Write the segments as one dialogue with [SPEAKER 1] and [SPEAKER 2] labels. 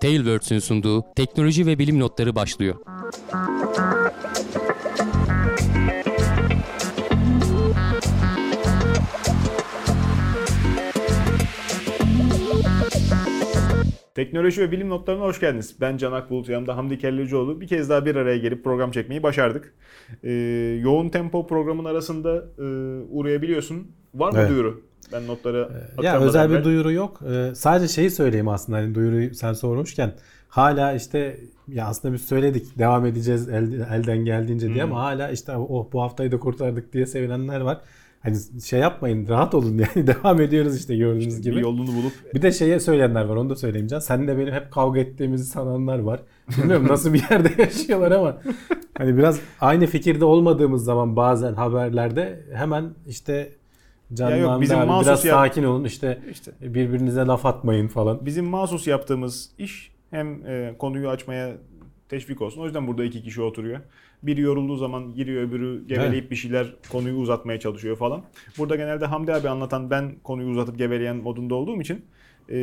[SPEAKER 1] Tailwords'ün sunduğu teknoloji ve bilim notları başlıyor.
[SPEAKER 2] Teknoloji ve bilim notlarına hoş geldiniz. Ben Can Akbulut, yanımda Hamdi Kellecioğlu. Bir kez daha bir araya gelip program çekmeyi başardık. Ee, yoğun tempo programın arasında e, uğrayabiliyorsun. Var mı
[SPEAKER 3] Evet.
[SPEAKER 2] duyuru? Ben notları
[SPEAKER 3] Ya
[SPEAKER 2] aktarmadan
[SPEAKER 3] özel bir
[SPEAKER 2] evvel-
[SPEAKER 3] duyuru yok. Ee, sadece şeyi söyleyeyim aslında hani duyuruyu sen sormuşken hala işte ya aslında biz söyledik devam edeceğiz el- elden geldiğince diye ama hala işte oh bu haftayı da kurtardık diye sevinenler var. Hani şey yapmayın rahat olun yani devam ediyoruz işte gördüğünüz
[SPEAKER 2] bir
[SPEAKER 3] gibi.
[SPEAKER 2] yolunu bulup
[SPEAKER 3] Bir de şeye söyleyenler var onu da söyleyeyim Sen de benim hep kavga ettiğimizi sananlar var. Bilmiyorum nasıl bir yerde yaşıyorlar ama hani biraz aynı fikirde olmadığımız zaman bazen haberlerde hemen işte canlandı
[SPEAKER 2] bizim
[SPEAKER 3] abi, biraz
[SPEAKER 2] yap-
[SPEAKER 3] sakin olun işte
[SPEAKER 2] işte
[SPEAKER 3] birbirinize laf atmayın falan.
[SPEAKER 2] bizim mahsus yaptığımız iş hem e, konuyu açmaya teşvik olsun. O yüzden burada iki kişi oturuyor. Biri yorulduğu zaman giriyor öbürü geveleyip bir şeyler konuyu uzatmaya çalışıyor falan. Burada genelde Hamdi abi anlatan ben konuyu uzatıp geveleyen modunda olduğum için e,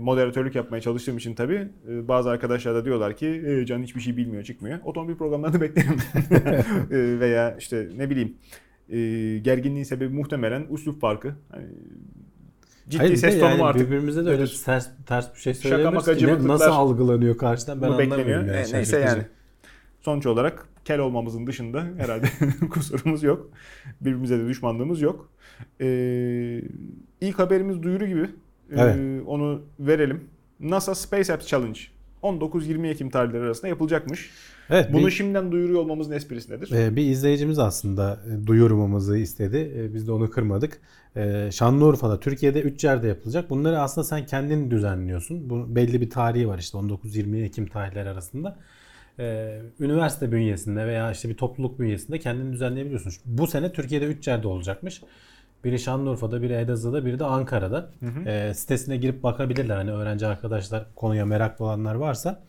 [SPEAKER 2] moderatörlük yapmaya çalıştığım için tabii e, bazı arkadaşlar da diyorlar ki e, Can hiçbir şey bilmiyor çıkmıyor. Otomobil programlarını beklerim. E, veya işte ne bileyim e, gerginliğin sebebi muhtemelen üslup farkı. Hani, ciddi
[SPEAKER 3] Hayır,
[SPEAKER 2] ses tonu
[SPEAKER 3] yani
[SPEAKER 2] artık.
[SPEAKER 3] birbirimize de öyle
[SPEAKER 2] nedir?
[SPEAKER 3] ters, ters bir şey
[SPEAKER 2] maka
[SPEAKER 3] ki. Nasıl algılanıyor karşıdan ben anlamıyorum
[SPEAKER 2] bekleniyor.
[SPEAKER 3] yani.
[SPEAKER 2] E, neyse
[SPEAKER 3] şaşırtıcı.
[SPEAKER 2] yani. Sonuç olarak kel olmamızın dışında herhalde kusurumuz yok. Birbirimize de düşmanlığımız yok. Ee, ilk haberimiz duyuru gibi. Ee,
[SPEAKER 3] Evet.
[SPEAKER 2] onu verelim. NASA Space Apps Challenge 19-20 Ekim tarihleri arasında yapılacakmış.
[SPEAKER 3] Evet,
[SPEAKER 2] Bunu
[SPEAKER 3] bir-
[SPEAKER 2] şimdiden duyuruyor olmamızın esprisi nedir?
[SPEAKER 3] Ee, bir izleyicimiz aslında e, duyurmamızı istedi. Ee, Biz de onu kırmadık. Ee, Şanlıurfa'da, Türkiye'de 3 yerde yapılacak. Bunları aslında sen kendin düzenliyorsun. Bu belli bir tarihi var işte 19-20 Ekim tarihleri arasında. Üniversite bünyesinde veya işte bir topluluk bünyesinde kendini düzenleyebiliyorsun. Bu sene Türkiye'de 3 yerde olacakmış. Biri Şanlıurfa'da, biri Elazığ'da, biri de Ankara'da. Ee, sitesine girip bakabilirler. Hani öğrenci arkadaşlar konuya meraklı olanlar varsa.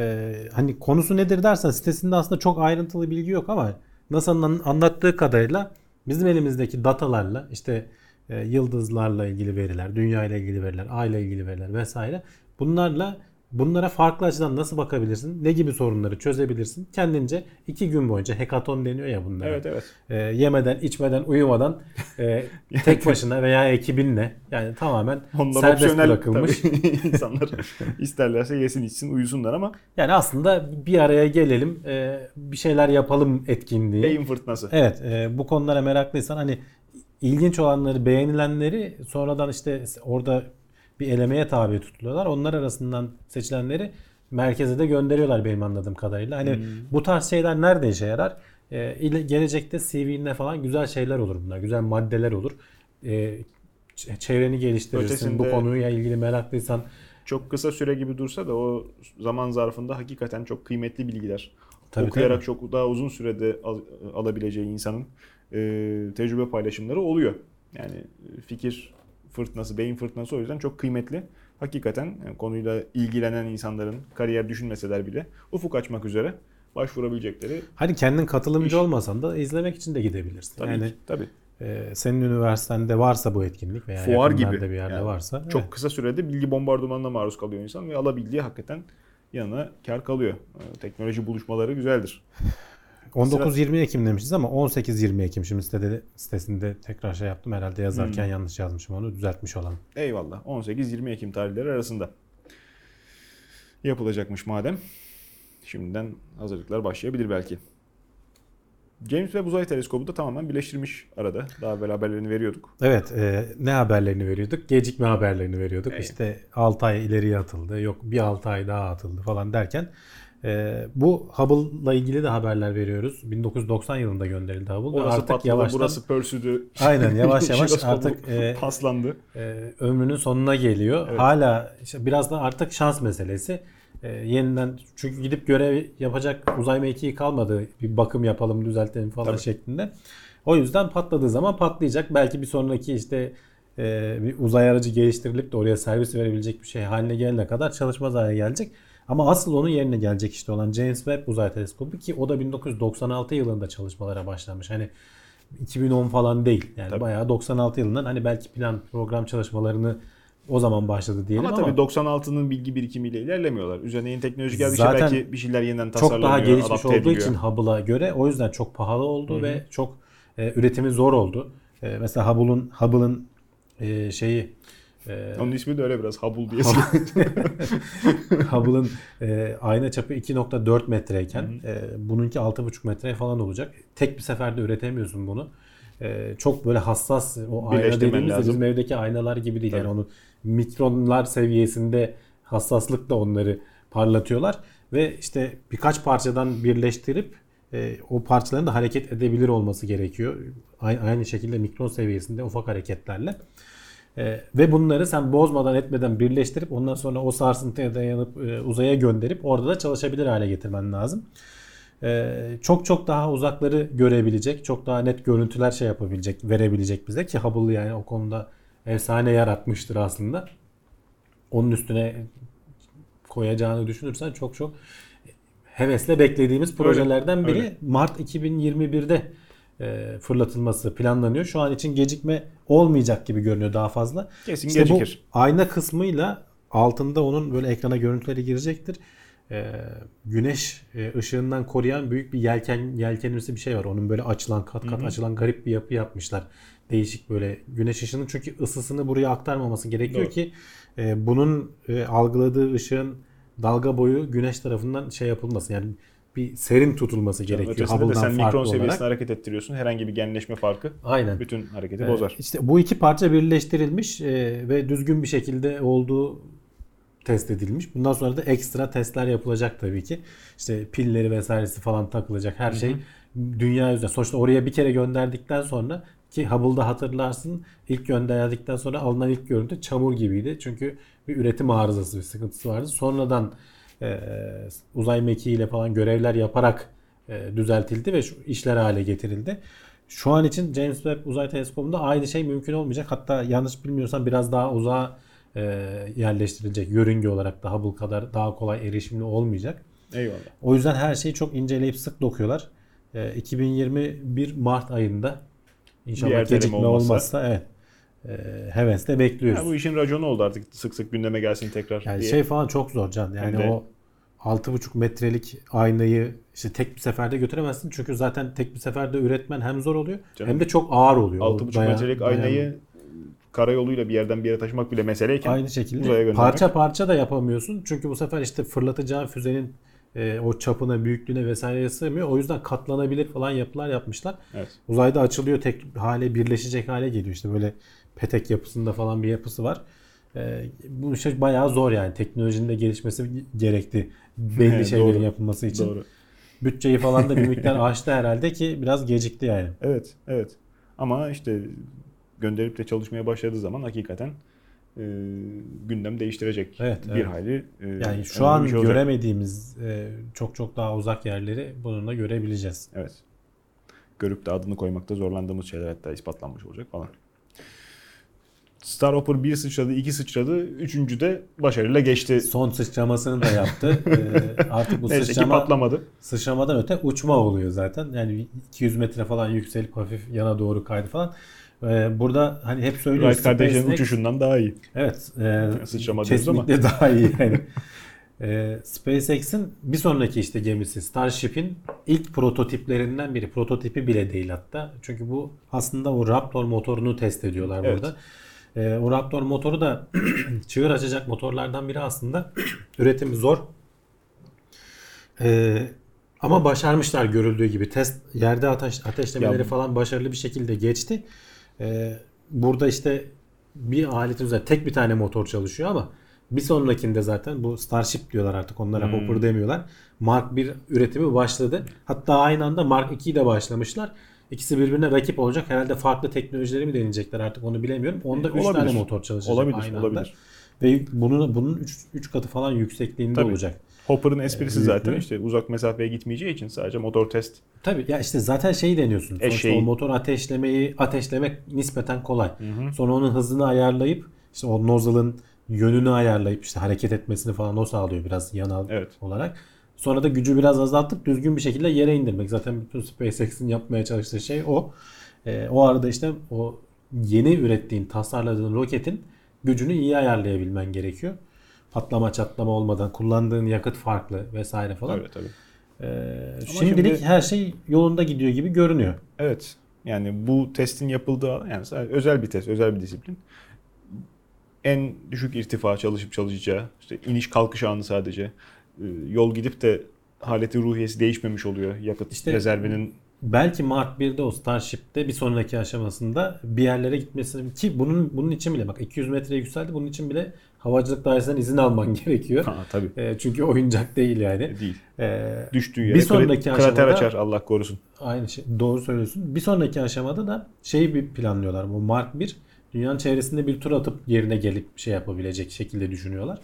[SPEAKER 3] Ee, hani konusu nedir dersen sitesinde aslında çok ayrıntılı bilgi yok ama NASA'nın an- anlattığı kadarıyla bizim elimizdeki datalarla işte e, yıldızlarla ilgili veriler, dünya ile ilgili veriler, ay ile ilgili veriler vesaire bunlarla bunlara farklı açıdan nasıl bakabilirsin? Ne gibi sorunları çözebilirsin? Kendince iki gün boyunca hekaton deniyor ya bunlara.
[SPEAKER 2] Evet evet.
[SPEAKER 3] E, yemeden, içmeden, uyumadan e, tek başına veya ekibinle yani tamamen
[SPEAKER 2] Ondan
[SPEAKER 3] serbest bırakılmış.
[SPEAKER 2] insanlar isterlerse yesin içsin uyusunlar ama
[SPEAKER 3] Yani aslında bir araya gelelim, e, bir şeyler yapalım etkinliği.
[SPEAKER 2] beyin fırtınası.
[SPEAKER 3] Evet, e, bu konulara meraklıysan hani ilginç olanları, beğenilenleri sonradan işte orada bir elemeye tabi tutuluyorlar. Onlar arasından seçilenleri merkeze de gönderiyorlar benim anladığım kadarıyla. Hani
[SPEAKER 2] Hmm.
[SPEAKER 3] bu tarz şeyler nerede işe yarar? E, ile- gelecekte CV'nde falan güzel şeyler olur bunlar. Güzel maddeler olur. E, ç- çevreni geliştirirsin.
[SPEAKER 2] Ötesinde-
[SPEAKER 3] Bu konuyla ilgili meraklıysan
[SPEAKER 2] Çok kısa süre gibi dursa da o zaman zarfında hakikaten çok kıymetli bilgiler.
[SPEAKER 3] Tabii,
[SPEAKER 2] Okuyarak
[SPEAKER 3] tabii.
[SPEAKER 2] çok daha uzun sürede al- alabileceği insanın e, tecrübe paylaşımları oluyor. Yani fikir fırtınası, beyin fırtınası o yüzden çok kıymetli. Hakikaten yani konuyla ilgilenen insanların kariyer düşünmeseler bile ufuk açmak üzere başvurabilecekleri
[SPEAKER 3] Hani kendin katılımcı
[SPEAKER 2] İş.
[SPEAKER 3] olmasan da izlemek için de gidebilirsin.
[SPEAKER 2] tabii
[SPEAKER 3] yani
[SPEAKER 2] ki, tabii.
[SPEAKER 3] e, senin üniversitende varsa bu etkinlik veya
[SPEAKER 2] Fuar gibi.
[SPEAKER 3] bir yerde
[SPEAKER 2] Yani
[SPEAKER 3] varsa
[SPEAKER 2] Çok
[SPEAKER 3] evet.
[SPEAKER 2] kısa sürede bilgi bombardımanına maruz kalıyor insan ve alabildiği hakikaten yanına kar kalıyor. E, Teknoloji buluşmaları güzeldir.
[SPEAKER 3] 19-20 Ekim demişiz ama 18-20 Ekim şimdi sitede, sitesinde tekrar şey yaptım herhalde yazarken
[SPEAKER 2] Hmm.
[SPEAKER 3] yanlış yazmışım onu düzeltmiş olalım.
[SPEAKER 2] Eyvallah. 18-20 Ekim tarihleri arasında yapılacakmış madem. Şimdiden hazırlıklar başlayabilir belki. James Webb Uzay Teleskobu da tamamen birleştirmiş arada. Daha evvel haberlerini veriyorduk.
[SPEAKER 3] Evet e, ne haberlerini veriyorduk? Gecikme haberlerini veriyorduk.
[SPEAKER 2] Evet.
[SPEAKER 3] İşte 6 ay ileriye atıldı yok bir 6 ay daha atıldı falan derken e, bu Hubble'la ilgili de haberler veriyoruz. 1990 yılında gönderildi Hubble.
[SPEAKER 2] Orası
[SPEAKER 3] artık
[SPEAKER 2] patladı,
[SPEAKER 3] yavaştan
[SPEAKER 2] burası pörsüdü.
[SPEAKER 3] Aynen, yavaş yavaş artık, e,
[SPEAKER 2] paslandı.
[SPEAKER 3] e, ömrünün sonuna geliyor.
[SPEAKER 2] Evet.
[SPEAKER 3] Hala işte biraz da artık şans meselesi. E, yeniden çünkü gidip görev yapacak uzay mekiği kalmadı. Bir bakım yapalım, düzeltelim falan
[SPEAKER 2] Tabii.
[SPEAKER 3] şeklinde. O yüzden patladığı zaman patlayacak. Belki bir sonraki işte e, bir uzay aracı geliştirilip de oraya servis verebilecek bir şey haline gelene kadar çalışmaz hale gelecek. Ama asıl onun yerine gelecek işte olan James Webb Uzay Teleskobu ki o da 1996 yılında çalışmalara başlamış. Hani 2010 falan değil. Yani
[SPEAKER 2] Tabii.
[SPEAKER 3] bayağı 96 yılından hani belki plan program çalışmalarını o zaman başladı diyelim
[SPEAKER 2] Ama
[SPEAKER 3] ama,
[SPEAKER 2] tabii 96'nın bilgi birikimiyle ilerlemiyorlar. Üzerine yeni teknoloji geldikçe belki bir şeyler yeniden
[SPEAKER 3] çok
[SPEAKER 2] tasarlanıyor,
[SPEAKER 3] daha gelişmiş olduğu
[SPEAKER 2] ediliyor.
[SPEAKER 3] için Hubble'a göre o yüzden çok pahalı oldu ve çok e, üretimi zor oldu. E, mesela Hubble'ın Hubble'ın e, şeyi e,
[SPEAKER 2] Onun ismi de öyle biraz Hubble diye.
[SPEAKER 3] Hubble'ın e, ayna çapı 2.4 metreyken e, bununki 6.5 metre falan olacak. Tek bir seferde üretemiyorsun bunu. E, çok böyle hassas o ayna dediğimiz de
[SPEAKER 2] lazım.
[SPEAKER 3] bizim evdeki aynalar gibi değil. Yani
[SPEAKER 2] Tabii.
[SPEAKER 3] onu mikronlar seviyesinde hassaslıkla onları parlatıyorlar ve işte birkaç parçadan birleştirip e, o parçaların da hareket edebilir olması gerekiyor. Aynı, aynı şekilde mikron seviyesinde ufak hareketlerle. E, ve bunları sen bozmadan etmeden birleştirip ondan sonra o sarsıntıya dayanıp e, uzaya gönderip orada da çalışabilir hale getirmen lazım. E, çok çok daha uzakları görebilecek, çok daha net görüntüler şey yapabilecek, verebilecek bize ki Hubble yani o konuda efsane yaratmıştır aslında. Onun üstüne koyacağını düşünürsen çok çok hevesle beklediğimiz projelerden biri
[SPEAKER 2] öyle.
[SPEAKER 3] Mart 2021'de e, fırlatılması planlanıyor. Şu an için gecikme olmayacak gibi görünüyor daha fazla.
[SPEAKER 2] Kesin
[SPEAKER 3] İşte
[SPEAKER 2] gecikir.
[SPEAKER 3] bu ayna kısmıyla altında onun böyle ekrana görüntüleri girecektir. Ee, güneş e, ışığından koruyan büyük bir yelken yelkenimsi bir şey var. Onun böyle açılan kat kat açılan garip bir yapı yapmışlar. Değişik böyle güneş ışığının çünkü ısısını buraya aktarmaması gerekiyor
[SPEAKER 2] Doğru.
[SPEAKER 3] ki e, bunun e, algıladığı ışığın dalga boyu güneş tarafından şey yapılması yani bir serin tutulması gerekiyor.
[SPEAKER 2] De
[SPEAKER 3] Hubble'dan
[SPEAKER 2] sen mikron seviyesinde
[SPEAKER 3] olarak.
[SPEAKER 2] hareket ettiriyorsun. Herhangi bir genleşme farkı
[SPEAKER 3] Aynen.
[SPEAKER 2] bütün hareketi
[SPEAKER 3] Ee,
[SPEAKER 2] bozar.
[SPEAKER 3] İşte bu iki parça birleştirilmiş e, ve düzgün bir şekilde olduğu test edilmiş. Bundan sonra da ekstra testler yapılacak tabii ki. İşte pilleri vesairesi falan takılacak her şey dünya üzerinde. Sonuçta oraya bir kere gönderdikten sonra ki Hubble'da hatırlarsın ilk gönderdikten sonra alınan ilk görüntü çamur gibiydi. Çünkü bir üretim arızası bir sıkıntısı vardı. Sonradan e, uzay mekiğiyle falan görevler yaparak e, düzeltildi ve şu işler hale getirildi. Şu an için James Webb Uzay Teleskobu'nda aynı şey mümkün olmayacak. Hatta yanlış bilmiyorsam biraz daha uzağa e, yerleştirilecek. Yörünge olarak da Hubble kadar daha kolay erişimli olmayacak.
[SPEAKER 2] Eyvallah.
[SPEAKER 3] O yüzden her şeyi çok inceleyip sık dokuyorlar. E, 2021 Mart ayında inşallah gecikme
[SPEAKER 2] olmazsa.
[SPEAKER 3] olmazsa evet e, hevesle bekliyoruz.
[SPEAKER 2] Ya bu işin raconu oldu artık sık sık gündeme gelsin tekrar
[SPEAKER 3] Yani
[SPEAKER 2] diye.
[SPEAKER 3] şey falan çok zor can. Yani
[SPEAKER 2] de-
[SPEAKER 3] o 6,5 metrelik aynayı işte tek bir seferde götüremezsin. Çünkü zaten tek bir seferde üretmen hem zor oluyor
[SPEAKER 2] Canım.
[SPEAKER 3] hem de çok ağır oluyor. O
[SPEAKER 2] 6,5
[SPEAKER 3] dayan-
[SPEAKER 2] metrelik
[SPEAKER 3] dayan-
[SPEAKER 2] aynayı karayoluyla bir yerden bir yere taşımak bile meseleyken
[SPEAKER 3] aynı şekilde parça parça da yapamıyorsun. Çünkü bu sefer işte fırlatacağın füzenin e, o çapına, büyüklüğüne vesaireye sığmıyor. O yüzden katlanabilir falan yapılar yapmışlar.
[SPEAKER 2] Evet.
[SPEAKER 3] Uzayda açılıyor tek hale birleşecek hale geliyor. İşte böyle petek yapısında falan bir yapısı var. E, bu şey bayağı zor yani. Teknolojinin de gelişmesi gerekti. Belli
[SPEAKER 2] Evet,
[SPEAKER 3] şeylerin
[SPEAKER 2] doğru.
[SPEAKER 3] yapılması için.
[SPEAKER 2] Doğru.
[SPEAKER 3] Bütçeyi falan da bir miktar aştı herhalde ki biraz gecikti yani.
[SPEAKER 2] Evet, evet. Ama işte gönderip de çalışmaya başladığı zaman hakikaten e, gündem değiştirecek.
[SPEAKER 3] Evet,
[SPEAKER 2] bir
[SPEAKER 3] evet.
[SPEAKER 2] hayli. e,
[SPEAKER 3] Yani şu an
[SPEAKER 2] şey olacak.
[SPEAKER 3] göremediğimiz e, çok çok daha uzak yerleri bununla görebileceğiz.
[SPEAKER 2] Evet. Görüp de adını koymakta zorlandığımız şeyler hatta ispatlanmış olacak falan. Star Hopper 1 sıçradı, 2 sıçradı, 3. de başarıyla geçti.
[SPEAKER 3] Son sıçramasını da yaptı. Ee, artık bu
[SPEAKER 2] Neyse
[SPEAKER 3] sıçrama
[SPEAKER 2] patlamadı.
[SPEAKER 3] sıçramadan öte uçma oluyor zaten. Yani 200 metre falan yükselip hafif yana doğru kaydı falan. Ee, burada hani hep söylüyoruz.
[SPEAKER 2] Wright kardeşlerin
[SPEAKER 3] SpaceX-
[SPEAKER 2] uçuşundan daha iyi.
[SPEAKER 3] Evet. E,
[SPEAKER 2] Sıçrama diyoruz ama.
[SPEAKER 3] daha iyi yani. E, SpaceX'in bir sonraki işte gemisi Starship'in ilk prototiplerinden biri. Prototipi bile değil hatta. Çünkü bu aslında o Raptor motorunu test ediyorlar
[SPEAKER 2] Evet.
[SPEAKER 3] burada. E, o Raptor motoru da çığır açacak motorlardan biri aslında. Üretimi zor. E, ama başarmışlar görüldüğü gibi. Test yerde ateş, ateşlemeleri
[SPEAKER 2] Ya
[SPEAKER 3] falan başarılı bir şekilde geçti. E, burada işte bir aletin üzerinde tek bir tane motor çalışıyor ama bir sonrakinde zaten bu Starship diyorlar artık onlara
[SPEAKER 2] Hmm.
[SPEAKER 3] Hopper demiyorlar. Mark 1 üretimi başladı. Hatta aynı anda Mark 2'yi de başlamışlar. İkisi birbirine rakip olacak. Herhalde farklı teknolojileri mi deneyecekler artık onu bilemiyorum. Onda 3
[SPEAKER 2] Olabilir.
[SPEAKER 3] tane motor çalışacak
[SPEAKER 2] Olabilir,
[SPEAKER 3] aynı anda.
[SPEAKER 2] olabilir.
[SPEAKER 3] Ve bunun bunun 3 katı falan yüksekliğinde
[SPEAKER 2] Tabii.
[SPEAKER 3] olacak.
[SPEAKER 2] Hopper'ın esprisi
[SPEAKER 3] büyüklüğü.
[SPEAKER 2] zaten işte uzak mesafeye gitmeyeceği için sadece motor test.
[SPEAKER 3] Tabii ya işte zaten şeyi deniyorsun. Sonuçta
[SPEAKER 2] Eşeği.
[SPEAKER 3] o motor ateşlemeyi ateşlemek nispeten kolay. Sonra onun hızını ayarlayıp işte o nozzle'ın yönünü ayarlayıp işte hareket etmesini falan o sağlıyor biraz yanal
[SPEAKER 2] Evet.
[SPEAKER 3] olarak. Sonra da gücü biraz azaltıp düzgün bir şekilde yere indirmek. Zaten bütün SpaceX'in yapmaya çalıştığı şey o. Ee, o arada işte o yeni ürettiğin, tasarladığın roketin gücünü iyi ayarlayabilmen gerekiyor. Patlama çatlama olmadan kullandığın yakıt farklı vesaire falan.
[SPEAKER 2] Tabii tabii.
[SPEAKER 3] Ee,
[SPEAKER 2] Ama
[SPEAKER 3] şimdilik
[SPEAKER 2] şimdi-
[SPEAKER 3] her şey yolunda gidiyor gibi görünüyor.
[SPEAKER 2] Evet. Yani bu testin yapıldığı yani özel bir test, özel bir disiplin. En düşük irtifa çalışıp çalışacağı, işte iniş kalkış anı sadece. Ee, Yol gidip de haleti ruhiyesi değişmemiş oluyor. Yakıt
[SPEAKER 3] İşte-
[SPEAKER 2] rezervinin
[SPEAKER 3] Belki Mark 1'de o Starship'te bir sonraki aşamasında bir yerlere gitmesi ki bunun bunun için bile bak 200 metreye yükseldi bunun için bile havacılık dairesinden izin alman gerekiyor.
[SPEAKER 2] ha, tabii
[SPEAKER 3] E, çünkü oyuncak değil yani.
[SPEAKER 2] değil.
[SPEAKER 3] E,
[SPEAKER 2] Düştüğü yere
[SPEAKER 3] Bir sonraki
[SPEAKER 2] kra- krater
[SPEAKER 3] aşamada-
[SPEAKER 2] açar Allah korusun.
[SPEAKER 3] Aynı şey. Doğru söylüyorsun. Bir sonraki aşamada da şeyi bir planlıyorlar. Bu Mark 1 dünyanın çevresinde bir tur atıp yerine gelip şey yapabilecek şekilde düşünüyorlar.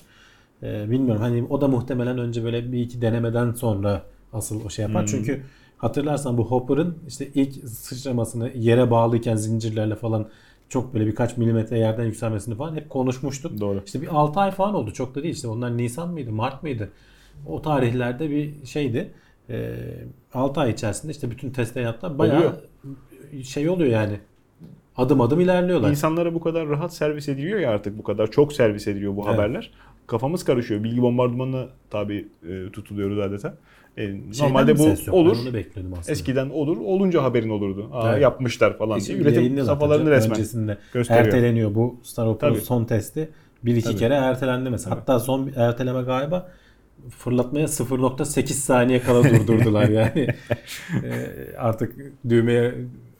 [SPEAKER 3] Ee, bilmiyorum hani o da muhtemelen önce böyle bir iki denemeden sonra asıl o şey yapar.
[SPEAKER 2] Hmm.
[SPEAKER 3] Çünkü hatırlarsan bu Hopper'ın işte ilk sıçramasını yere bağlıyken zincirlerle falan çok böyle birkaç milimetre yerden yükselmesini falan hep konuşmuştuk.
[SPEAKER 2] Doğru.
[SPEAKER 3] İşte bir 6 ay falan oldu. Çok da değil. İşte onlar Nisan mıydı? Mart mıydı? O tarihlerde bir şeydi. Ee, 6 ay içerisinde işte bütün testleri yaptılar. Bayağı
[SPEAKER 2] Oluyor.
[SPEAKER 3] şey oluyor yani. Adım adım ilerliyorlar.
[SPEAKER 2] İnsanlara bu kadar rahat servis ediliyor ya artık bu kadar çok servis ediliyor bu
[SPEAKER 3] Evet.
[SPEAKER 2] haberler. Kafamız karışıyor. Bilgi bombardımanına tabi e, tutuluyoruz adeta. E, normalde bu olur. Eskiden olur. Olunca haberin olurdu. Aa,
[SPEAKER 3] Evet.
[SPEAKER 2] yapmışlar falan diye. Üretim safhalarını resmen
[SPEAKER 3] Öncesinde
[SPEAKER 2] gösteriyor.
[SPEAKER 3] erteleniyor bu Star
[SPEAKER 2] Tabii.
[SPEAKER 3] son testi. Bir iki
[SPEAKER 2] Tabii.
[SPEAKER 3] kere ertelendi mesela.
[SPEAKER 2] Tabii.
[SPEAKER 3] Hatta son erteleme galiba fırlatmaya 0.8 saniye kala durdurdular yani. Ee, artık düğmeye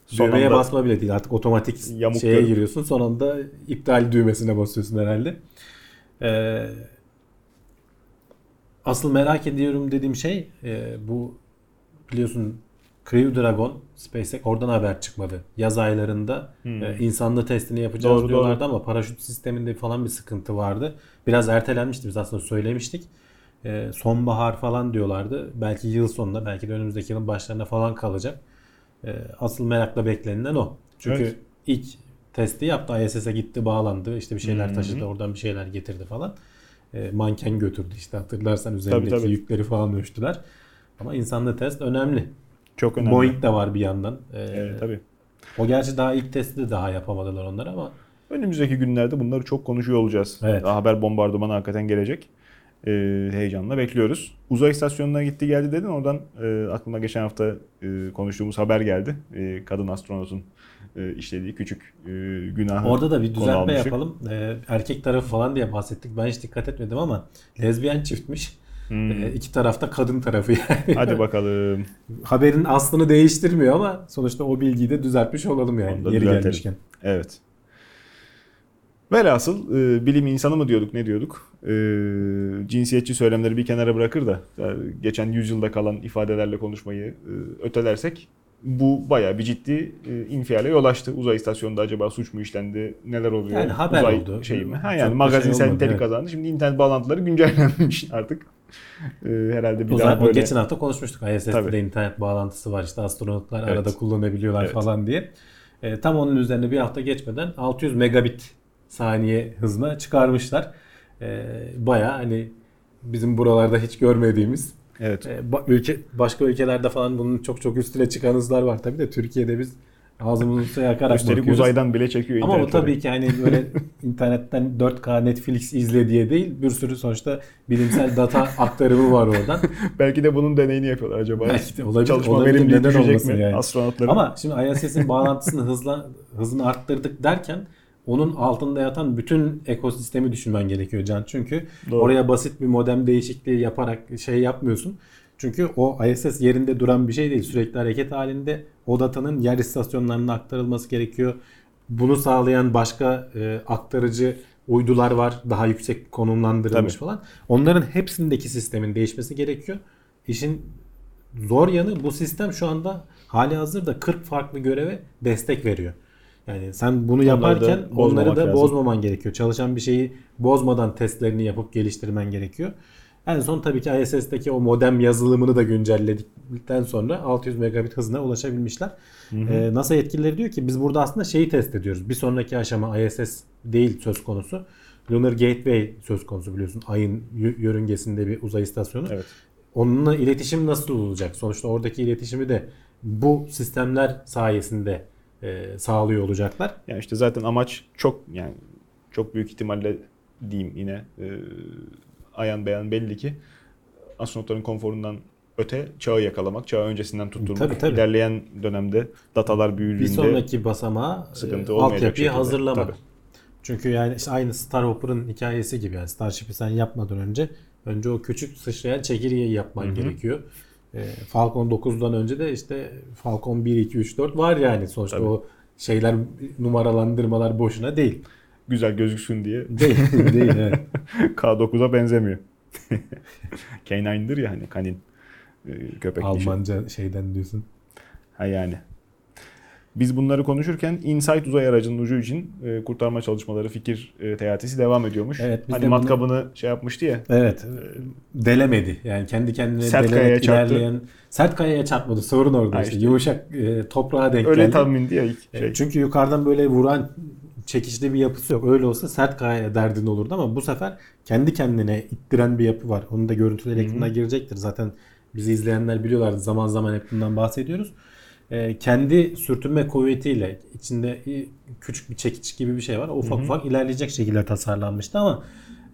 [SPEAKER 2] Son
[SPEAKER 3] düğmeye
[SPEAKER 2] anda-
[SPEAKER 3] basma bile değil. Artık otomatik
[SPEAKER 2] Yamuk
[SPEAKER 3] şeye giriyorsun. Son anda iptal düğmesine basıyorsun herhalde. Ee, asıl merak ediyorum dediğim şey e, bu biliyorsun Crew Dragon SpaceX oradan haber çıkmadı. Yaz aylarında
[SPEAKER 2] Hmm.
[SPEAKER 3] e, insanlı testini yapacağız
[SPEAKER 2] Doğru,
[SPEAKER 3] diyorlardı ama paraşüt sisteminde falan bir sıkıntı vardı. Biraz ertelenmişti biz aslında söylemiştik. E, sonbahar falan diyorlardı. Belki yıl sonunda belki de önümüzdeki yılın başlarına falan kalacak. E, asıl merakla beklenilen o. Çünkü
[SPEAKER 2] Evet.
[SPEAKER 3] ilk testi yaptı. ISS'e gitti bağlandı. İşte bir şeyler taşıdı. Oradan bir şeyler getirdi falan. E, manken götürdü işte hatırlarsan üzerindeki
[SPEAKER 2] Tabii, tabii.
[SPEAKER 3] yükleri falan ölçtüler. Ama insanlı test önemli.
[SPEAKER 2] Çok önemli.
[SPEAKER 3] Boeing de var bir yandan. E,
[SPEAKER 2] Evet, tabii.
[SPEAKER 3] O gerçi daha ilk testi de daha yapamadılar onlar ama
[SPEAKER 2] Önümüzdeki günlerde bunları çok konuşuyor olacağız.
[SPEAKER 3] Evet.
[SPEAKER 2] Daha haber bombardımanı hakikaten gelecek. Ee, heyecanla bekliyoruz. Uzay istasyonuna gitti geldi dedin. Oradan e, aklıma geçen hafta e, konuştuğumuz haber geldi. E, kadın astronotun e, işlediği küçük e, günahı.
[SPEAKER 3] orada da bir düzeltme yapalım. E, erkek tarafı falan diye bahsettik. Ben hiç dikkat etmedim ama lezbiyen çiftmiş.
[SPEAKER 2] Hmm.
[SPEAKER 3] E, iki tarafta kadın tarafı yani.
[SPEAKER 2] Hadi bakalım.
[SPEAKER 3] Haberin aslını değiştirmiyor ama sonuçta o bilgiyi de düzeltmiş olalım yani yeri
[SPEAKER 2] düzeltelim.
[SPEAKER 3] gelmişken.
[SPEAKER 2] Evet. Velhasıl e, bilim insanı mı diyorduk ne diyorduk? E, cinsiyetçi söylemleri bir kenara bırakır da e, geçen yüzyılda kalan ifadelerle konuşmayı e, ötelersek bu bayağı bir ciddi e, infiale yol açtı. Uzay istasyonunda acaba suç mu işlendi? Neler oluyor?
[SPEAKER 3] Yani haber
[SPEAKER 2] Uzay
[SPEAKER 3] oldu.
[SPEAKER 2] Şey mi? Ha
[SPEAKER 3] Çok
[SPEAKER 2] yani
[SPEAKER 3] da
[SPEAKER 2] magazinsel
[SPEAKER 3] şey
[SPEAKER 2] nitelik
[SPEAKER 3] evet.
[SPEAKER 2] kazandı. Şimdi internet bağlantıları güncellenmiş artık. E, herhalde bir
[SPEAKER 3] O
[SPEAKER 2] daha böyle
[SPEAKER 3] geçen hafta konuşmuştuk. ISS'de
[SPEAKER 2] Tabii.
[SPEAKER 3] internet bağlantısı var. İşte astronotlar
[SPEAKER 2] Evet.
[SPEAKER 3] arada kullanabiliyorlar
[SPEAKER 2] Evet.
[SPEAKER 3] falan diye. E, tam onun üzerine bir hafta geçmeden 600 megabit saniye hızına çıkarmışlar. E, Baya hani bizim buralarda hiç görmediğimiz
[SPEAKER 2] evet.
[SPEAKER 3] e, ba- ülke başka ülkelerde falan bunun çok çok üstüne çıkan hızlar var tabii de Türkiye'de biz ağzımızı suya yakarak
[SPEAKER 2] Üstelik
[SPEAKER 3] bakıyoruz.
[SPEAKER 2] uzaydan bile çekiyor
[SPEAKER 3] Ama bu tabii ki hani böyle internetten 4K Netflix izle diye değil. Bir sürü sonuçta bilimsel data aktarımı var oradan.
[SPEAKER 2] Belki de bunun deneyini yapıyorlar acaba.
[SPEAKER 3] Belki de olabilir.
[SPEAKER 2] Çalışma
[SPEAKER 3] olabilir.
[SPEAKER 2] verimliliği
[SPEAKER 3] Neden olmasın
[SPEAKER 2] mi
[SPEAKER 3] yani.
[SPEAKER 2] astronotların?
[SPEAKER 3] Ama şimdi ISS'in bağlantısını hızla, hızını arttırdık derken onun altında yatan bütün ekosistemi düşünmen gerekiyor Can. Çünkü
[SPEAKER 2] Doğru.
[SPEAKER 3] oraya basit bir modem değişikliği yaparak şey yapmıyorsun. Çünkü o ISS yerinde duran bir şey değil. Sürekli hareket halinde o datanın yer istasyonlarına aktarılması gerekiyor. Bunu sağlayan başka e, aktarıcı uydular var. Daha yüksek konumlandırılmış
[SPEAKER 2] Tabii.
[SPEAKER 3] falan. Onların hepsindeki sistemin değişmesi gerekiyor. İşin zor yanı bu sistem şu anda hali hazırda 40 farklı göreve destek veriyor. Yani sen bunu
[SPEAKER 2] Onları da
[SPEAKER 3] yaparken onları da
[SPEAKER 2] lazım.
[SPEAKER 3] bozmaman gerekiyor. Çalışan bir şeyi bozmadan testlerini yapıp geliştirmen gerekiyor. En son tabii ki ISS'teki o modem yazılımını da güncelledikten sonra 600 megabit hızına ulaşabilmişler. Ee, NASA yetkilileri diyor ki biz burada aslında şeyi test ediyoruz. Bir sonraki aşama ISS değil söz konusu. Lunar Gateway söz konusu biliyorsun. Ayın yörüngesinde bir uzay istasyonu.
[SPEAKER 2] Evet.
[SPEAKER 3] Onunla iletişim nasıl olacak? Sonuçta oradaki iletişimi de bu sistemler sayesinde e, sağlıyor olacaklar.
[SPEAKER 2] Yani işte zaten amaç çok yani çok büyük ihtimalle diyeyim yine e, ayan beyan belli ki astronotların konforundan öte çağı yakalamak, çağı öncesinden tutturmak.
[SPEAKER 3] Tabii, tabii.
[SPEAKER 2] İlerleyen dönemde datalar büyüdüğünde
[SPEAKER 3] Bir sonraki basamağa
[SPEAKER 2] sıkıntı
[SPEAKER 3] e, altyapıyı
[SPEAKER 2] şekilde.
[SPEAKER 3] hazırlama.
[SPEAKER 2] Tabii.
[SPEAKER 3] Çünkü yani işte aynı Starhopper'ın hikayesi gibi yani Starship'i sen yapmadan önce önce o küçük sıçrayan çekirgeyi yapman
[SPEAKER 2] Hı hı.
[SPEAKER 3] gerekiyor. E, Falcon 9'dan önce de işte Falcon 1 2 3 4 var yani sonuçta
[SPEAKER 2] Tabii.
[SPEAKER 3] o şeyler numaralandırmalar boşuna değil.
[SPEAKER 2] güzel gözüksün diye
[SPEAKER 3] Değil, değil evet.
[SPEAKER 2] K9'a benzemiyor. K9'dır ya hani kanin e, köpek dişi.
[SPEAKER 3] Almanca şeyden diyorsun.
[SPEAKER 2] Ha yani. Biz bunları konuşurken InSight uzay aracının ucu için e, kurtarma çalışmaları, fikir e, teatisi devam ediyormuş.
[SPEAKER 3] Evet, biz
[SPEAKER 2] hani
[SPEAKER 3] de bunu-
[SPEAKER 2] matkabını şey yapmıştı ya.
[SPEAKER 3] Evet. Delemedi. Yani kendi kendine
[SPEAKER 2] Sert
[SPEAKER 3] delerek
[SPEAKER 2] kayaya çarptı.
[SPEAKER 3] ilerleyen sert kayaya çarpmadı. Sorun orada
[SPEAKER 2] Ha
[SPEAKER 3] işte.
[SPEAKER 2] işte.
[SPEAKER 3] Yumuşak e, toprağa denk
[SPEAKER 2] Öyle
[SPEAKER 3] geldi.
[SPEAKER 2] tahmindi ya ilk
[SPEAKER 3] E,
[SPEAKER 2] şey.
[SPEAKER 3] Çünkü yukarıdan böyle vuran çekişli bir yapısı yok. Öyle olsa sert kayaya derdin olurdu ama bu sefer kendi kendine ittiren bir yapı var. Onun da görüntüleri ekrana girecektir. Zaten bizi izleyenler biliyorlar. Zaman zaman hep bundan bahsediyoruz. E, kendi sürtünme kuvvetiyle içinde küçük bir çekiç gibi bir şey var. Ufak
[SPEAKER 2] Hı hı.
[SPEAKER 3] ufak ilerleyecek şekilde tasarlanmıştı ama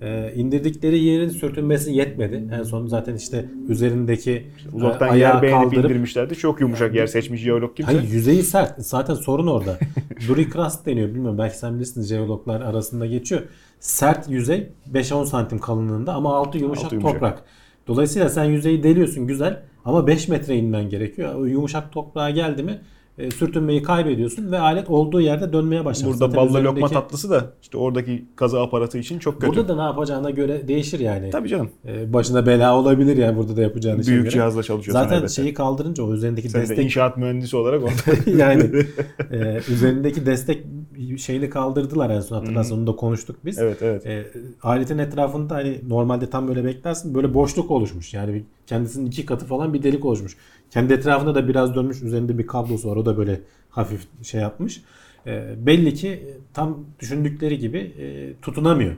[SPEAKER 3] e, indirdikleri yerin sürtünmesi yetmedi. En son zaten işte üzerindeki
[SPEAKER 2] Uzaktan
[SPEAKER 3] e,
[SPEAKER 2] yer beğenip indirmişlerdi. Çok yumuşak yer seçmiş jeolog kimse.
[SPEAKER 3] Hayır yüzeyi sert. Zaten sorun orada. Duri crust deniyor. Bilmiyorum belki sen bilirsin jeologlar arasında geçiyor. Sert yüzey 5-10 santim kalınlığında ama altı yumuşak,
[SPEAKER 2] Altı yumuşak.
[SPEAKER 3] toprak. Dolayısıyla sen yüzeyi deliyorsun güzel ama 5 metre inmen gerekiyor. O yumuşak toprağa geldi mi e, sürtünmeyi kaybediyorsun ve alet olduğu yerde dönmeye başlar.
[SPEAKER 2] Burada
[SPEAKER 3] Zaten
[SPEAKER 2] ballı lokma
[SPEAKER 3] üzerindeki-
[SPEAKER 2] tatlısı da işte oradaki kazı aparatı için çok kötü.
[SPEAKER 3] Burada da ne yapacağına göre değişir yani.
[SPEAKER 2] Tabii canım.
[SPEAKER 3] E, başına bela olabilir yani burada da yapacağın
[SPEAKER 2] Büyük
[SPEAKER 3] göre.
[SPEAKER 2] cihazla çalışıyorsun
[SPEAKER 3] Zaten
[SPEAKER 2] elbette.
[SPEAKER 3] şeyi kaldırınca o üzerindeki
[SPEAKER 2] Sen de
[SPEAKER 3] destek
[SPEAKER 2] inşaat mühendisi olarak orada
[SPEAKER 3] yani e, üzerindeki destek şeyini kaldırdılar en son hatırlarsan onu da konuştuk biz.
[SPEAKER 2] Evet evet.
[SPEAKER 3] E, aletin etrafında hani normalde tam böyle beklersin böyle boşluk oluşmuş. Yani kendisinin iki katı falan bir delik oluşmuş. Kendi etrafında da biraz dönmüş. Üzerinde bir kablosu var. O da böyle hafif şey yapmış. E, belli ki tam düşündükleri gibi e, tutunamıyor.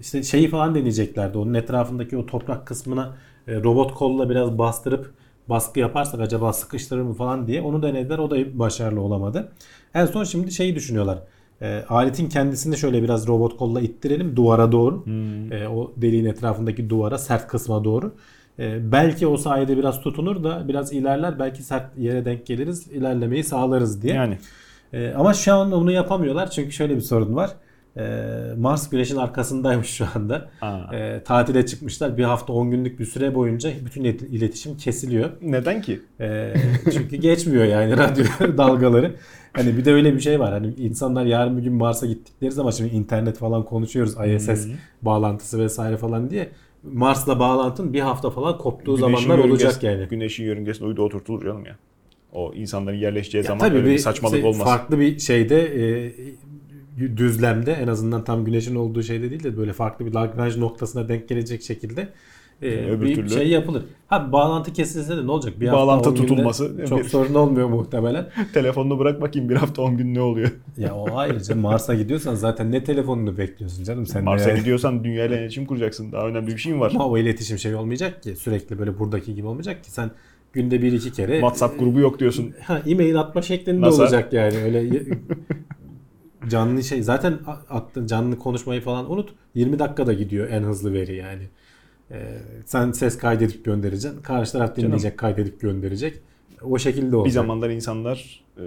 [SPEAKER 3] İşte şeyi falan deneyeceklerdi. Onun etrafındaki o toprak kısmına e, robot kolla biraz bastırıp baskı yaparsak acaba sıkıştırır mı falan diye onu denediler. O da başarılı olamadı. En son şimdi şeyi düşünüyorlar. E, aletin kendisini şöyle biraz robot kolla ittirelim duvara doğru. E, o deliğin etrafındaki duvara sert kısma doğru. E, belki o sayede biraz tutunur da biraz ilerler. Belki sert yere denk geliriz. ilerlemeyi sağlarız diye.
[SPEAKER 2] Yani
[SPEAKER 3] E, ama şu an onu yapamıyorlar çünkü şöyle bir sorun var. E, Mars güneşin arkasındaymış şu anda.
[SPEAKER 2] Aa.
[SPEAKER 3] E, tatile çıkmışlar. Bir hafta 10 günlük bir süre boyunca bütün ilet- iletişim kesiliyor.
[SPEAKER 2] neden ki?
[SPEAKER 3] E, çünkü geçmiyor yani radyo dalgaları. Hani bir de öyle bir şey var. Hani insanlar yarın bir gün Mars'a gittikleri zaman şimdi internet falan konuşuyoruz. ISS bağlantısı vesaire falan diye. Mars'la bağlantın bir hafta falan koptuğu
[SPEAKER 2] Güneşin
[SPEAKER 3] zamanlar olacak yani.
[SPEAKER 2] Güneşin yörüngesine uydu oturtulur canım ya. O insanların yerleşeceği
[SPEAKER 3] Ya
[SPEAKER 2] zaman
[SPEAKER 3] tabii bir
[SPEAKER 2] saçmalık
[SPEAKER 3] şey,
[SPEAKER 2] olmaz.
[SPEAKER 3] farklı bir şeyde e, düzlemde en azından tam güneşin olduğu şeyde değil de böyle farklı bir Lagrange noktasına denk gelecek şekilde e, bir
[SPEAKER 2] türlü-
[SPEAKER 3] şey yapılır. Ha bağlantı kesilse de ne olacak? Bir
[SPEAKER 2] Bağlantı
[SPEAKER 3] hafta,
[SPEAKER 2] tutulması,
[SPEAKER 3] çok
[SPEAKER 2] bir-
[SPEAKER 3] sorun olmuyor muhtemelen.
[SPEAKER 2] Telefonunu bırak bakayım bir hafta 10 gün ne oluyor?
[SPEAKER 3] Ya o ayrıca Mars'a gidiyorsan zaten ne telefonunu bekliyorsun canım sen
[SPEAKER 2] Mars'a
[SPEAKER 3] yani.
[SPEAKER 2] gidiyorsan dünyayla iletişim kuracaksın. Daha önemli bir şey mi var?
[SPEAKER 3] Ama o iletişim şey olmayacak ki sürekli böyle buradaki gibi olmayacak ki sen günde bir iki kere
[SPEAKER 2] WhatsApp grubu yok diyorsun.
[SPEAKER 3] Ha, e-mail atma şeklinde
[SPEAKER 2] NASA.
[SPEAKER 3] olacak yani öyle canlı şey zaten attın canlı konuşmayı falan unut 20 dakikada gidiyor en hızlı veri yani. Ee, sen ses kaydedip göndereceksin. Karşı taraf dinleyecek, kaydedip gönderecek. O şekilde olacak.
[SPEAKER 2] Bir zamanlar insanlar e,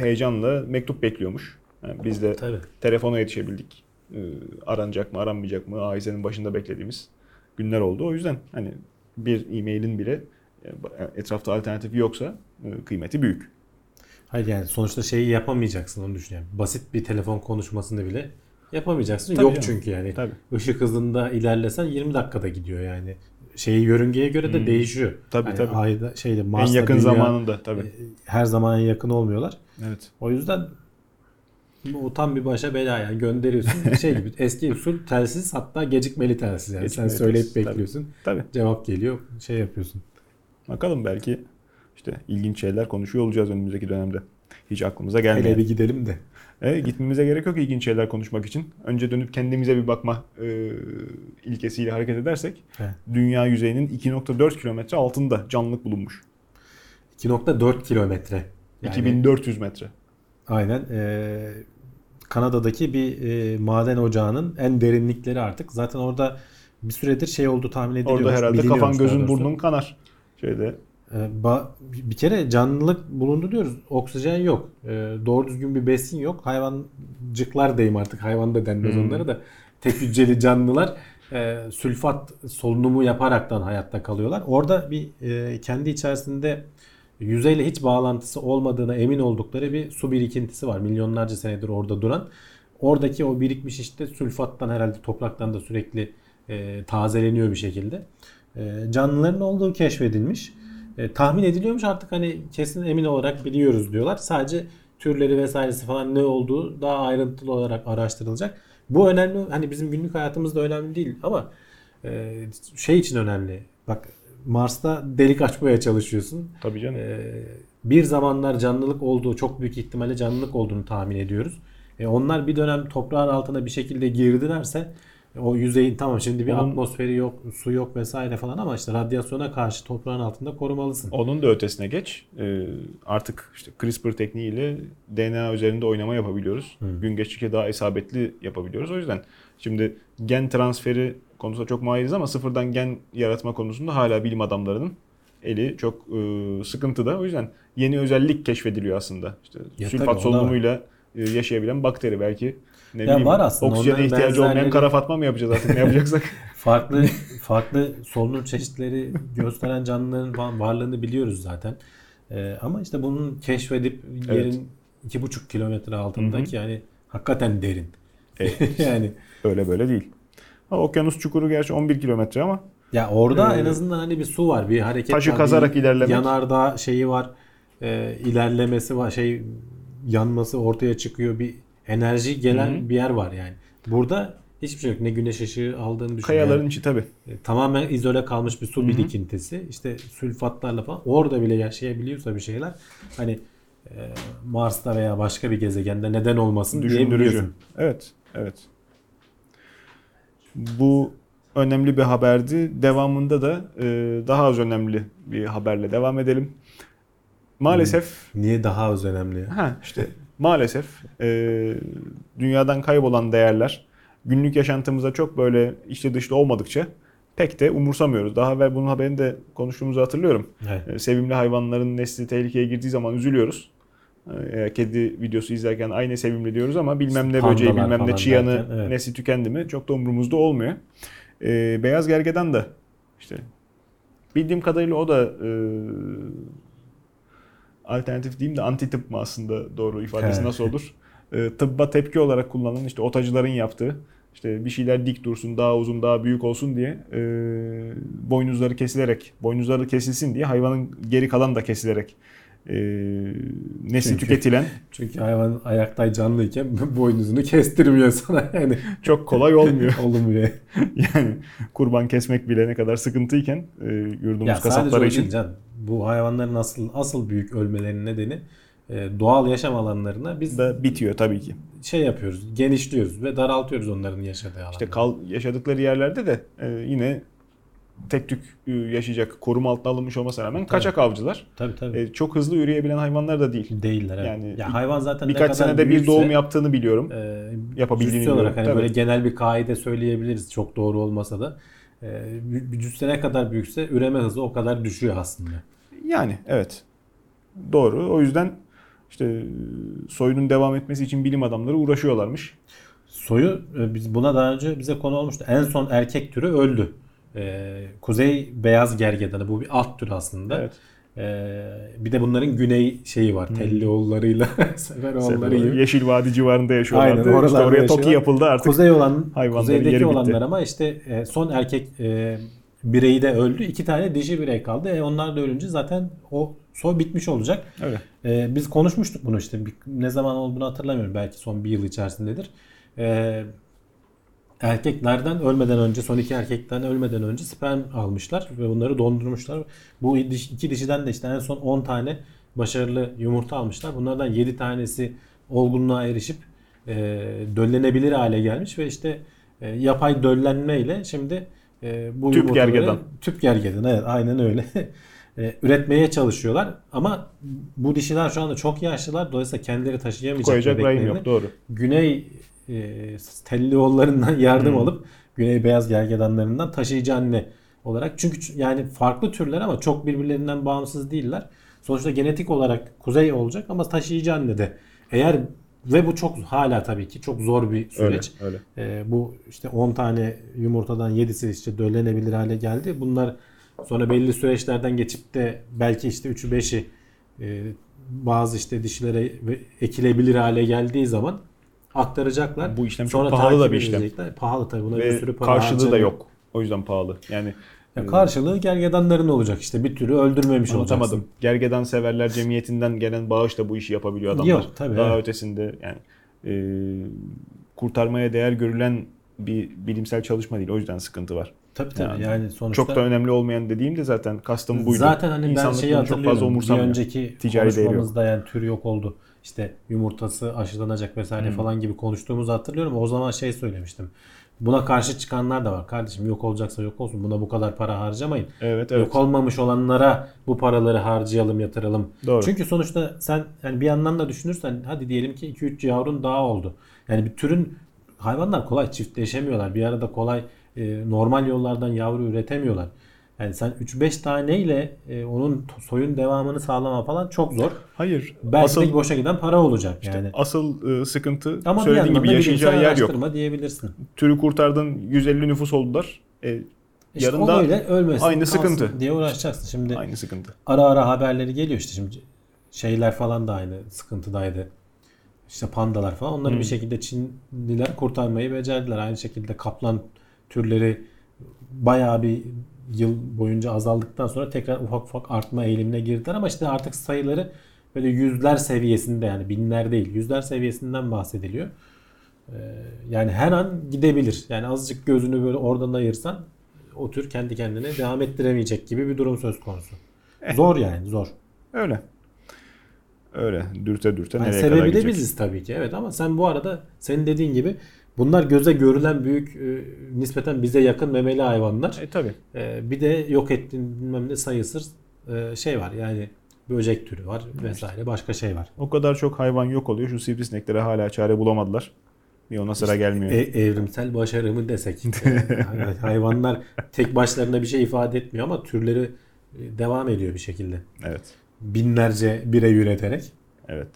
[SPEAKER 2] heyecanla mektup bekliyormuş. Yani biz de
[SPEAKER 3] Tabii.
[SPEAKER 2] telefona yetişebildik. E, aranacak mı, aranmayacak mı? Aizenin başında beklediğimiz günler oldu. O yüzden hani bir e-mailin bile e, etrafta alternatifi yoksa e, kıymeti büyük.
[SPEAKER 3] Hayır yani sonuçta şeyi yapamayacaksın onu düşünüyorum. Basit bir telefon konuşmasını bile yapamayacaksın.
[SPEAKER 2] Tabii
[SPEAKER 3] Yok
[SPEAKER 2] canım.
[SPEAKER 3] çünkü yani.
[SPEAKER 2] Tabii.
[SPEAKER 3] Işık hızında ilerlesen 20 dakikada gidiyor yani. Şeyi yörüngeye göre de
[SPEAKER 2] Hmm.
[SPEAKER 3] değişiyor.
[SPEAKER 2] Tabii,
[SPEAKER 3] Yani
[SPEAKER 2] tabii.
[SPEAKER 3] Ayda şeyde
[SPEAKER 2] en
[SPEAKER 3] Mars'la
[SPEAKER 2] yakın
[SPEAKER 3] Dünya,
[SPEAKER 2] zamanında tabii.
[SPEAKER 3] e, her zaman en yakın olmuyorlar.
[SPEAKER 2] Evet.
[SPEAKER 3] O yüzden o tam bir başa bela yani gönderiyorsun. şey gibi eski usul telsiz hatta gecikmeli telsiz yani.
[SPEAKER 2] Gecikmeli
[SPEAKER 3] Sen söyleyip
[SPEAKER 2] telsiz,
[SPEAKER 3] bekliyorsun.
[SPEAKER 2] Tabii.
[SPEAKER 3] Cevap geliyor. Şey yapıyorsun.
[SPEAKER 2] Bakalım belki işte ilginç şeyler konuşuyor olacağız önümüzdeki dönemde. Hiç aklımıza gelmeyen.
[SPEAKER 3] Hele bir gidelim de.
[SPEAKER 2] E, gitmemize gerek yok ilginç şeyler konuşmak için. Önce dönüp kendimize bir bakma e, ilkesiyle hareket edersek
[SPEAKER 3] He.
[SPEAKER 2] dünya yüzeyinin 2.4 kilometre altında canlılık bulunmuş.
[SPEAKER 3] 2.4 kilometre. Yani
[SPEAKER 2] 2400 metre.
[SPEAKER 3] Aynen. Ee, Kanada'daki bir e, maden ocağının en derinlikleri artık. Zaten orada bir süredir şey oldu tahmin ediliyor.
[SPEAKER 2] Orada herhalde kafan gözün burnun kanar. Şeyde
[SPEAKER 3] bir kere canlılık bulundu diyoruz. Oksijen yok. Ee, doğru düzgün bir besin yok. Hayvancıklar diyeyim artık. Hayvan da denmez
[SPEAKER 2] Hmm.
[SPEAKER 3] onlara da. Tek hücreli canlılar e, sülfat solunumu yaparaktan hayatta kalıyorlar. Orada bir e, kendi içerisinde yüzeyle hiç bağlantısı olmadığına emin oldukları bir su birikintisi var. Milyonlarca senedir orada duran. Oradaki o birikmiş işte sülfattan herhalde topraktan da sürekli e, tazeleniyor bir şekilde. E, canlıların olduğu keşfedilmiş. E, tahmin ediliyormuş artık hani kesin emin olarak biliyoruz diyorlar. Sadece türleri vesairesi falan ne olduğu daha ayrıntılı olarak araştırılacak. Bu önemli. Hani bizim günlük hayatımızda önemli değil ama e, şey için önemli. Bak Mars'ta delik açmaya çalışıyorsun.
[SPEAKER 2] tabii canım.
[SPEAKER 3] E, bir zamanlar canlılık olduğu çok büyük ihtimalle canlılık olduğunu tahmin ediyoruz. E, onlar bir dönem toprağın altına bir şekilde girdilerse o yüzeyin tamam şimdi bir
[SPEAKER 2] Onun-
[SPEAKER 3] atmosferi yok, su yok vesaire falan ama işte radyasyona karşı toprağın altında korumalısın.
[SPEAKER 2] Onun da ötesine geç. Ee, artık işte CRISPR tekniğiyle DNA üzerinde oynama yapabiliyoruz. Gün geçtikçe daha isabetli yapabiliyoruz. O yüzden şimdi gen transferi konusunda çok mahiriz ama sıfırdan gen yaratma konusunda hala bilim adamlarının eli çok e, sıkıntıda. O yüzden yeni özellik keşfediliyor aslında. İşte
[SPEAKER 3] Ya tabii,
[SPEAKER 2] sülfat
[SPEAKER 3] var.
[SPEAKER 2] solunumuyla e, yaşayabilen bakteri belki. Ne
[SPEAKER 3] Ya
[SPEAKER 2] bileyim,
[SPEAKER 3] var aslında,
[SPEAKER 2] Oksijene ihtiyacı olmayan
[SPEAKER 3] benzerleri-
[SPEAKER 2] kara fatma mı yapacağız artık ne yapacaksak?
[SPEAKER 3] Farklı farklı solunum çeşitleri gösteren canlıların var- varlığını biliyoruz zaten. E, ama işte bunun keşfedip yerin iki buçuk kilometre altındaki yani hakikaten derin.
[SPEAKER 2] Evet.
[SPEAKER 3] yani
[SPEAKER 2] Öyle böyle değil. Ha, okyanus çukuru gerçi 11 kilometre ama
[SPEAKER 3] Ya orada
[SPEAKER 2] Ee,
[SPEAKER 3] en azından hani bir su var, bir hareket
[SPEAKER 2] taşı
[SPEAKER 3] var,
[SPEAKER 2] kazarak
[SPEAKER 3] bir
[SPEAKER 2] ilerlemek.
[SPEAKER 3] Yanardağ şeyi var, e, ilerlemesi var, şey yanması ortaya çıkıyor, bir enerji gelen
[SPEAKER 2] Hı hı.
[SPEAKER 3] bir yer var yani. Burada hiçbir şey yok. Ne güneş ışığı aldığını düşün.
[SPEAKER 2] kayaların
[SPEAKER 3] yani.
[SPEAKER 2] içi tabii.
[SPEAKER 3] E, tamamen izole kalmış bir su birikintisi. İşte sülfatlarla falan orada bile yaşayabiliyorsa bir şeyler hani e, Mars'ta veya başka bir gezegende neden olmasın
[SPEAKER 2] Düşündürücü. Evet, evet. Bu önemli bir haberdi. Devamında da e, daha az önemli bir haberle devam edelim. Maalesef,
[SPEAKER 3] Niye daha az önemli ya?
[SPEAKER 2] ha işte maalesef e, dünyadan kaybolan değerler günlük yaşantımızda çok böyle içli dışlı olmadıkça pek de umursamıyoruz. Daha evvel bunun haberini de konuştuğumuzu hatırlıyorum.
[SPEAKER 3] Evet.
[SPEAKER 2] E, sevimli hayvanların nesli tehlikeye girdiği zaman üzülüyoruz. E, kedi videosu izlerken aynı sevimli diyoruz ama bilmem ne böceği
[SPEAKER 3] Pandalar
[SPEAKER 2] bilmem ne çıyanı
[SPEAKER 3] derken, evet.
[SPEAKER 2] nesli tükendi mi çok da umurumuzda olmuyor. E, beyaz gergedan da işte bildiğim kadarıyla o da e, alternatif diyeyim de anti tıp mı aslında doğru ifadesi nasıl olur? E, tıbba tepki olarak kullanılan işte otacıların yaptığı işte bir şeyler dik dursun, daha uzun, daha büyük olsun diye e, boynuzları kesilerek, boynuzları kesilsin diye hayvanın geri kalan da kesilerek e, nesli
[SPEAKER 3] Çünkü-
[SPEAKER 2] tüketilen
[SPEAKER 3] Çünkü hayvan ayaktay canlıyken boynuzunu kestirmiyor sana yani.
[SPEAKER 2] çok kolay olmuyor.
[SPEAKER 3] Olmuyor.
[SPEAKER 2] yani kurban kesmek bile ne kadar sıkıntıyken e, yurdumuz
[SPEAKER 3] ya
[SPEAKER 2] kasapları için
[SPEAKER 3] canım. Bu hayvanların asıl asıl büyük ölmelerinin nedeni e, doğal yaşam alanlarına biz
[SPEAKER 2] da bitiyor tabii ki.
[SPEAKER 3] şey yapıyoruz, genişliyoruz ve daraltıyoruz onların yaşadığı alanları.
[SPEAKER 2] İşte kal yaşadıkları yerlerde de e, yine tek tük e, yaşayacak koruma altına alınmış olmasına rağmen kaçak avcılar.
[SPEAKER 3] tabii tabii.
[SPEAKER 2] E, çok hızlı yürüyebilen hayvanlar da değil.
[SPEAKER 3] Değiller evet.
[SPEAKER 2] yani
[SPEAKER 3] ya hayvan zaten ne
[SPEAKER 2] Birkaç
[SPEAKER 3] kadar
[SPEAKER 2] senede bir
[SPEAKER 3] büyükse,
[SPEAKER 2] doğum yaptığını biliyorum.
[SPEAKER 3] e,
[SPEAKER 2] Yapabildiğini
[SPEAKER 3] olarak
[SPEAKER 2] biliyorum.
[SPEAKER 3] hani
[SPEAKER 2] Tabii.
[SPEAKER 3] böyle genel bir kaide söyleyebiliriz çok doğru olmasa da. E, bir bir cüsse ne kadar büyükse üreme hızı o kadar düşüyor aslında.
[SPEAKER 2] Yani evet. Doğru. O yüzden işte soyunun devam etmesi için bilim adamları uğraşıyorlarmış.
[SPEAKER 3] Soyu e, biz buna daha önce bize konu olmuştu. En son erkek türü öldü. E, Kuzey beyaz gergedanı bu bir alt tür aslında.
[SPEAKER 2] Evet.
[SPEAKER 3] E, bir de bunların güney şeyi var. Tellioğullarıyla Seferoğulları gibi.
[SPEAKER 2] Yeşil Vadi civarında yaşıyorlardı.
[SPEAKER 3] Aynen,
[SPEAKER 2] işte
[SPEAKER 3] oralarda
[SPEAKER 2] oraya
[SPEAKER 3] yaşıyorlar.
[SPEAKER 2] TOKİ yapıldı artık.
[SPEAKER 3] Kuzey olan
[SPEAKER 2] hayvanların
[SPEAKER 3] kuzeydeki
[SPEAKER 2] bitti.
[SPEAKER 3] olanlar ama işte e, son erkek e, bireyi de öldü. İki tane dişi birey kaldı. E, onlar da ölünce zaten o soy bitmiş olacak.
[SPEAKER 2] Öyle.
[SPEAKER 3] E, biz konuşmuştuk bunu işte. Bir- ne zaman olduğunu hatırlamıyorum. Belki son bir yıl içerisindedir. E, erkeklerden ölmeden önce, son iki erkekten ölmeden önce sperm almışlar ve bunları dondurmuşlar. Bu iki dişiden de işte en son 10 tane başarılı yumurta almışlar. Bunlardan 7 tanesi olgunluğa erişip e, döllenebilir hale gelmiş ve işte e, yapay döllenme ile şimdi e, bu
[SPEAKER 2] Tüp gergedan.
[SPEAKER 3] Tüp gergedan evet aynen öyle. e, üretmeye çalışıyorlar. Ama bu dişiler şu anda çok yaşlılar. Dolayısıyla kendileri taşıyamayacak
[SPEAKER 2] Koyacak
[SPEAKER 3] bebeklerini
[SPEAKER 2] yok doğru.
[SPEAKER 3] Güney e, telli yollarından yardım
[SPEAKER 2] Hmm.
[SPEAKER 3] alıp Güney beyaz gergedanlarından taşıyıcı anne olarak. Çünkü yani farklı türler ama çok birbirlerinden bağımsız değiller. Sonuçta genetik olarak kuzey olacak ama taşıyıcı anne de. Eğer ve bu çok hala tabii ki çok zor bir
[SPEAKER 2] Öyle
[SPEAKER 3] süreç.
[SPEAKER 2] öyle.
[SPEAKER 3] Ee, bu işte 10 tane yumurtadan 7'si işte döllenebilir hale geldi. Bunlar sonra belli süreçlerden geçip de belki işte 3'ü 5'i e, bazı işte dişilere ekilebilir hale geldiği zaman aktaracaklar.
[SPEAKER 2] Bu işlem çok
[SPEAKER 3] Sonra
[SPEAKER 2] pahalı da bir işlem.
[SPEAKER 3] Pahalı tabii buna bir
[SPEAKER 2] Ve
[SPEAKER 3] sürü para
[SPEAKER 2] karşılığı da
[SPEAKER 3] harcanıyor.
[SPEAKER 2] yok. O yüzden pahalı. Yani
[SPEAKER 3] Ya karşılığı gergedanların olacak işte bir türü öldürmemiş olacaksın.
[SPEAKER 2] Gergedan Severler Cemiyeti'nden gelen bağışla bu işi yapabiliyor adamlar.
[SPEAKER 3] Yok, tabii,
[SPEAKER 2] Daha
[SPEAKER 3] evet.
[SPEAKER 2] ötesinde yani e, kurtarmaya değer görülen bir bilimsel çalışma değil. O yüzden sıkıntı var.
[SPEAKER 3] Tabii tabii yani,
[SPEAKER 2] Yani
[SPEAKER 3] sonuçta
[SPEAKER 2] Çok da önemli olmayan dediğim de zaten kastım buydu.
[SPEAKER 3] Zaten hani ben
[SPEAKER 2] İnsanlık
[SPEAKER 3] şeyi
[SPEAKER 2] bunu çok
[SPEAKER 3] hatırlıyorum.
[SPEAKER 2] fazla
[SPEAKER 3] bir önceki
[SPEAKER 2] Ticari
[SPEAKER 3] konuşmamızda yani tür yok oldu. İşte yumurtası aşılanacak vesaire
[SPEAKER 2] Hmm.
[SPEAKER 3] falan gibi konuştuğumuzu hatırlıyorum. O zaman şey söylemiştim. Buna karşı çıkanlar da var. Kardeşim yok olacaksa yok olsun. Buna bu kadar para harcamayın.
[SPEAKER 2] Evet evet.
[SPEAKER 3] Yok olmamış olanlara bu paraları harcayalım, yatıralım.
[SPEAKER 2] Doğru.
[SPEAKER 3] Çünkü sonuçta sen yani bir yandan da düşünürsen hadi diyelim ki 2-3 yavrun daha oldu. Yani bir türün hayvanlar kolay çiftleşemiyorlar. Bir arada kolay e, normal yollardan yavru üretemiyorlar. Yani sen 3-5 taneyle e, onun soyun devamını sağlama falan çok zor.
[SPEAKER 2] Hayır.
[SPEAKER 3] Belki
[SPEAKER 2] asıl
[SPEAKER 3] de boşa giden para olacak yani.
[SPEAKER 2] asıl e, sıkıntı
[SPEAKER 3] Ama
[SPEAKER 2] söylediğin gibi yaşayacağı yer yok.
[SPEAKER 3] diyebilirsin.
[SPEAKER 2] Türü kurtardın 150 nüfus oldular. E,
[SPEAKER 3] İşte
[SPEAKER 2] yarın da
[SPEAKER 3] ölmesin
[SPEAKER 2] aynı sıkıntı.
[SPEAKER 3] diye uğraşacaksın. Şimdi
[SPEAKER 2] aynı sıkıntı.
[SPEAKER 3] ara ara haberleri geliyor işte şimdi şeyler falan da aynı sıkıntıdaydı. İşte pandalar falan onları
[SPEAKER 2] Hmm.
[SPEAKER 3] bir şekilde Çinliler kurtarmayı becerdiler. Aynı şekilde kaplan türleri bayağı bir yıl boyunca azaldıktan sonra tekrar ufak ufak artma eğilimine girdiler ama işte artık sayıları böyle yüzler seviyesinde yani binler değil yüzler seviyesinden bahsediliyor. Ee, yani her an gidebilir. Yani azıcık gözünü böyle oradan ayırsan o tür kendi kendine devam ettiremeyecek gibi bir durum söz konusu. Zor yani zor.
[SPEAKER 2] Öyle. Öyle. Dürte dürte
[SPEAKER 3] Yani
[SPEAKER 2] nereye kadar
[SPEAKER 3] sebebi de
[SPEAKER 2] gidecek?
[SPEAKER 3] biziz tabii ki. Evet ama sen bu arada senin dediğin gibi bunlar göze görülen büyük e, nispeten bize yakın memeli hayvanlar.
[SPEAKER 2] E tabi.
[SPEAKER 3] E, bir de yok ettiğin bilmem ne sayısız e, şey var. Yani böcek türü var vesaire başka şey var.
[SPEAKER 2] O kadar çok hayvan yok oluyor. Şu sivrisineklere hala çare bulamadılar. Bir ona sıra gelmiyor.
[SPEAKER 3] E, evrimsel başarı mı desek. E, hayvanlar tek başlarına bir şey ifade etmiyor ama türleri e, devam ediyor bir şekilde.
[SPEAKER 2] evet.
[SPEAKER 3] Binlerce birey üreterek.
[SPEAKER 2] Evet.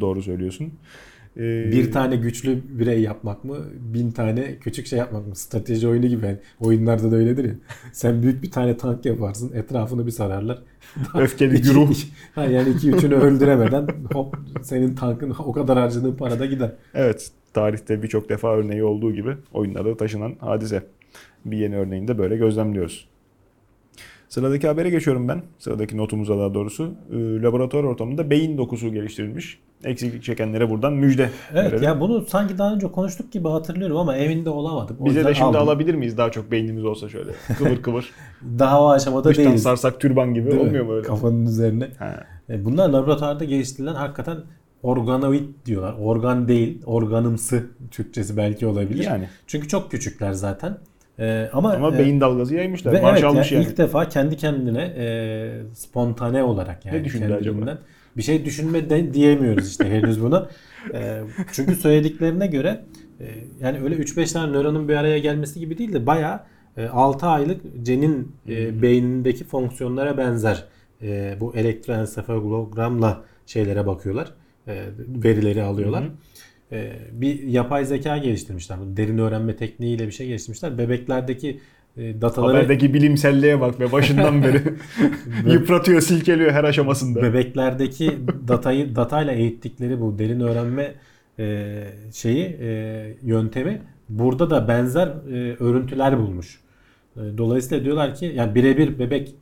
[SPEAKER 2] Doğru söylüyorsun. Ee,
[SPEAKER 3] Bir tane güçlü birey yapmak mı? Bin tane küçük şey yapmak mı? Strateji oyunu gibi. Yani oyunlarda da öyledir ya. Sen büyük bir tane tank yaparsın. Etrafını bir sararlar.
[SPEAKER 2] öfkeli güruh.
[SPEAKER 3] ha yani iki üçünü öldüremeden hop senin tankın o kadar harcadığın para da gider.
[SPEAKER 2] Evet. Tarihte birçok defa örneği olduğu gibi oyunlarda taşınan hadise. Bir yeni örneğini de böyle gözlemliyoruz. Sıradaki habere geçiyorum ben. Sıradaki notumuza daha doğrusu. Ee, laboratuvar ortamında beyin dokusu geliştirilmiş. Eksiklik çekenlere buradan müjde
[SPEAKER 3] Evet
[SPEAKER 2] verelim.
[SPEAKER 3] ya bunu sanki daha önce konuştuk gibi hatırlıyorum ama evinde olamadım. O
[SPEAKER 2] Bize de şimdi
[SPEAKER 3] aldım.
[SPEAKER 2] alabilir miyiz daha çok beynimiz olsa şöyle kıvır kıvır.
[SPEAKER 3] Daha o aşamada
[SPEAKER 2] Dıştan
[SPEAKER 3] değiliz.
[SPEAKER 2] sarsak türban gibi
[SPEAKER 3] Değil mi?
[SPEAKER 2] olmuyor mu öyle?
[SPEAKER 3] Kafanın üzerine.
[SPEAKER 2] Ha.
[SPEAKER 3] E, Bunlar laboratuvarda geliştirilen hakikaten organoid diyorlar. Organ değil, organımsı Türkçesi belki olabilir.
[SPEAKER 2] Yani.
[SPEAKER 3] Çünkü çok küçükler zaten. E, ama
[SPEAKER 2] Ama
[SPEAKER 3] e,
[SPEAKER 2] beyin dalgası yaymışlar.
[SPEAKER 3] ve evet
[SPEAKER 2] almış
[SPEAKER 3] yani
[SPEAKER 2] yani.
[SPEAKER 3] ilk defa kendi kendine e, spontane olarak yani
[SPEAKER 2] Ne düşündü acaba?
[SPEAKER 3] bir şey düşünme de, diyemiyoruz işte henüz buna. E, çünkü söylediklerine göre e, yani öyle 3-5 tane nöronun bir araya gelmesi gibi değil de bayağı e, 6 aylık cenin e, beynindeki fonksiyonlara benzer e, bu elektroensefalogramla şeylere bakıyorlar. E, verileri alıyorlar.
[SPEAKER 2] Hı hı.
[SPEAKER 3] E, bir yapay zeka geliştirmişler. Derin öğrenme tekniğiyle bir şey geliştirmişler. Bebeklerdeki e, dataları
[SPEAKER 2] Haberdeki bilimselliğe bak ve başından beri yıpratıyor, silkeliyor her aşamasında.
[SPEAKER 3] bebeklerdeki datayı datayla eğittikleri bu derin öğrenme e, şeyi e, yöntemi burada da benzer e, örüntüler bulmuş. Dolayısıyla diyorlar ki yani birebir bebek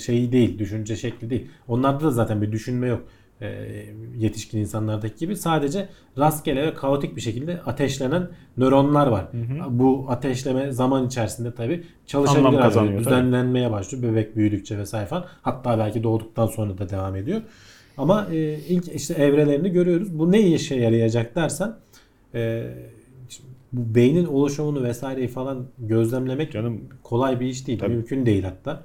[SPEAKER 3] şeyi değil, düşünce şekli değil. Onlarda da zaten bir düşünme yok. E, yetişkin insanlardaki gibi sadece rastgele ve kaotik bir şekilde ateşlenen nöronlar var. Bu ateşleme zaman içerisinde tabii çalışabilir
[SPEAKER 2] kazanıyor,
[SPEAKER 3] geliyor.
[SPEAKER 2] tabii.
[SPEAKER 3] Düzenlenmeye başlıyor bebek büyüdükçe vesaire falan. Hatta belki doğduktan sonra da devam ediyor. Ama e, ilk işte evrelerini görüyoruz. Bu ne işe yarayacak dersen e, bu beynin oluşumunu vesaireyi falan gözlemlemek
[SPEAKER 2] Canım
[SPEAKER 3] kolay bir iş değil.
[SPEAKER 2] Tabii.
[SPEAKER 3] Mümkün değil hatta.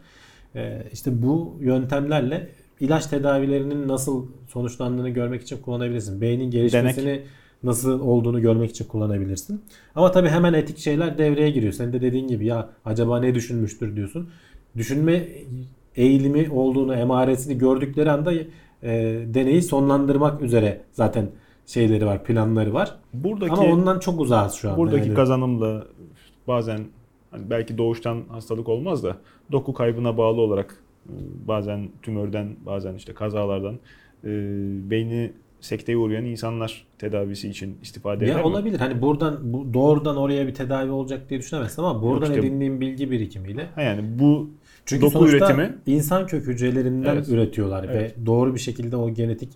[SPEAKER 3] Ee, işte bu yöntemlerle ilaç tedavilerinin nasıl sonuçlandığını görmek için kullanabilirsin. Beynin gelişmesini nasıl olduğunu görmek için kullanabilirsin. Ama tabii hemen etik şeyler devreye giriyor. Sen de dediğin gibi ya acaba ne düşünmüştür diyorsun. Düşünme eğilimi olduğunu, emaresini gördükleri anda e, deneyi sonlandırmak üzere zaten şeyleri var, planları var.
[SPEAKER 2] Buradaki
[SPEAKER 3] Ama ondan çok uzağız şu anda.
[SPEAKER 2] buradaki
[SPEAKER 3] yani.
[SPEAKER 2] kazanımla bazen hani belki doğuştan hastalık olmaz da doku kaybına bağlı olarak bazen tümörden bazen işte kazalardan e, beyni sekteye uğrayan insanlar tedavisi için istifade eder
[SPEAKER 3] Ya
[SPEAKER 2] mi?
[SPEAKER 3] olabilir. Hani buradan bu doğrudan oraya bir tedavi olacak diye düşünemezsin ama buradan
[SPEAKER 2] işte-
[SPEAKER 3] edindiğim bilgi birikimiyle
[SPEAKER 2] Ha yani bu
[SPEAKER 3] Çünkü
[SPEAKER 2] doku üretimi
[SPEAKER 3] insan kök hücrelerinden
[SPEAKER 2] Evet.
[SPEAKER 3] üretiyorlar
[SPEAKER 2] Evet.
[SPEAKER 3] ve doğru bir şekilde o genetik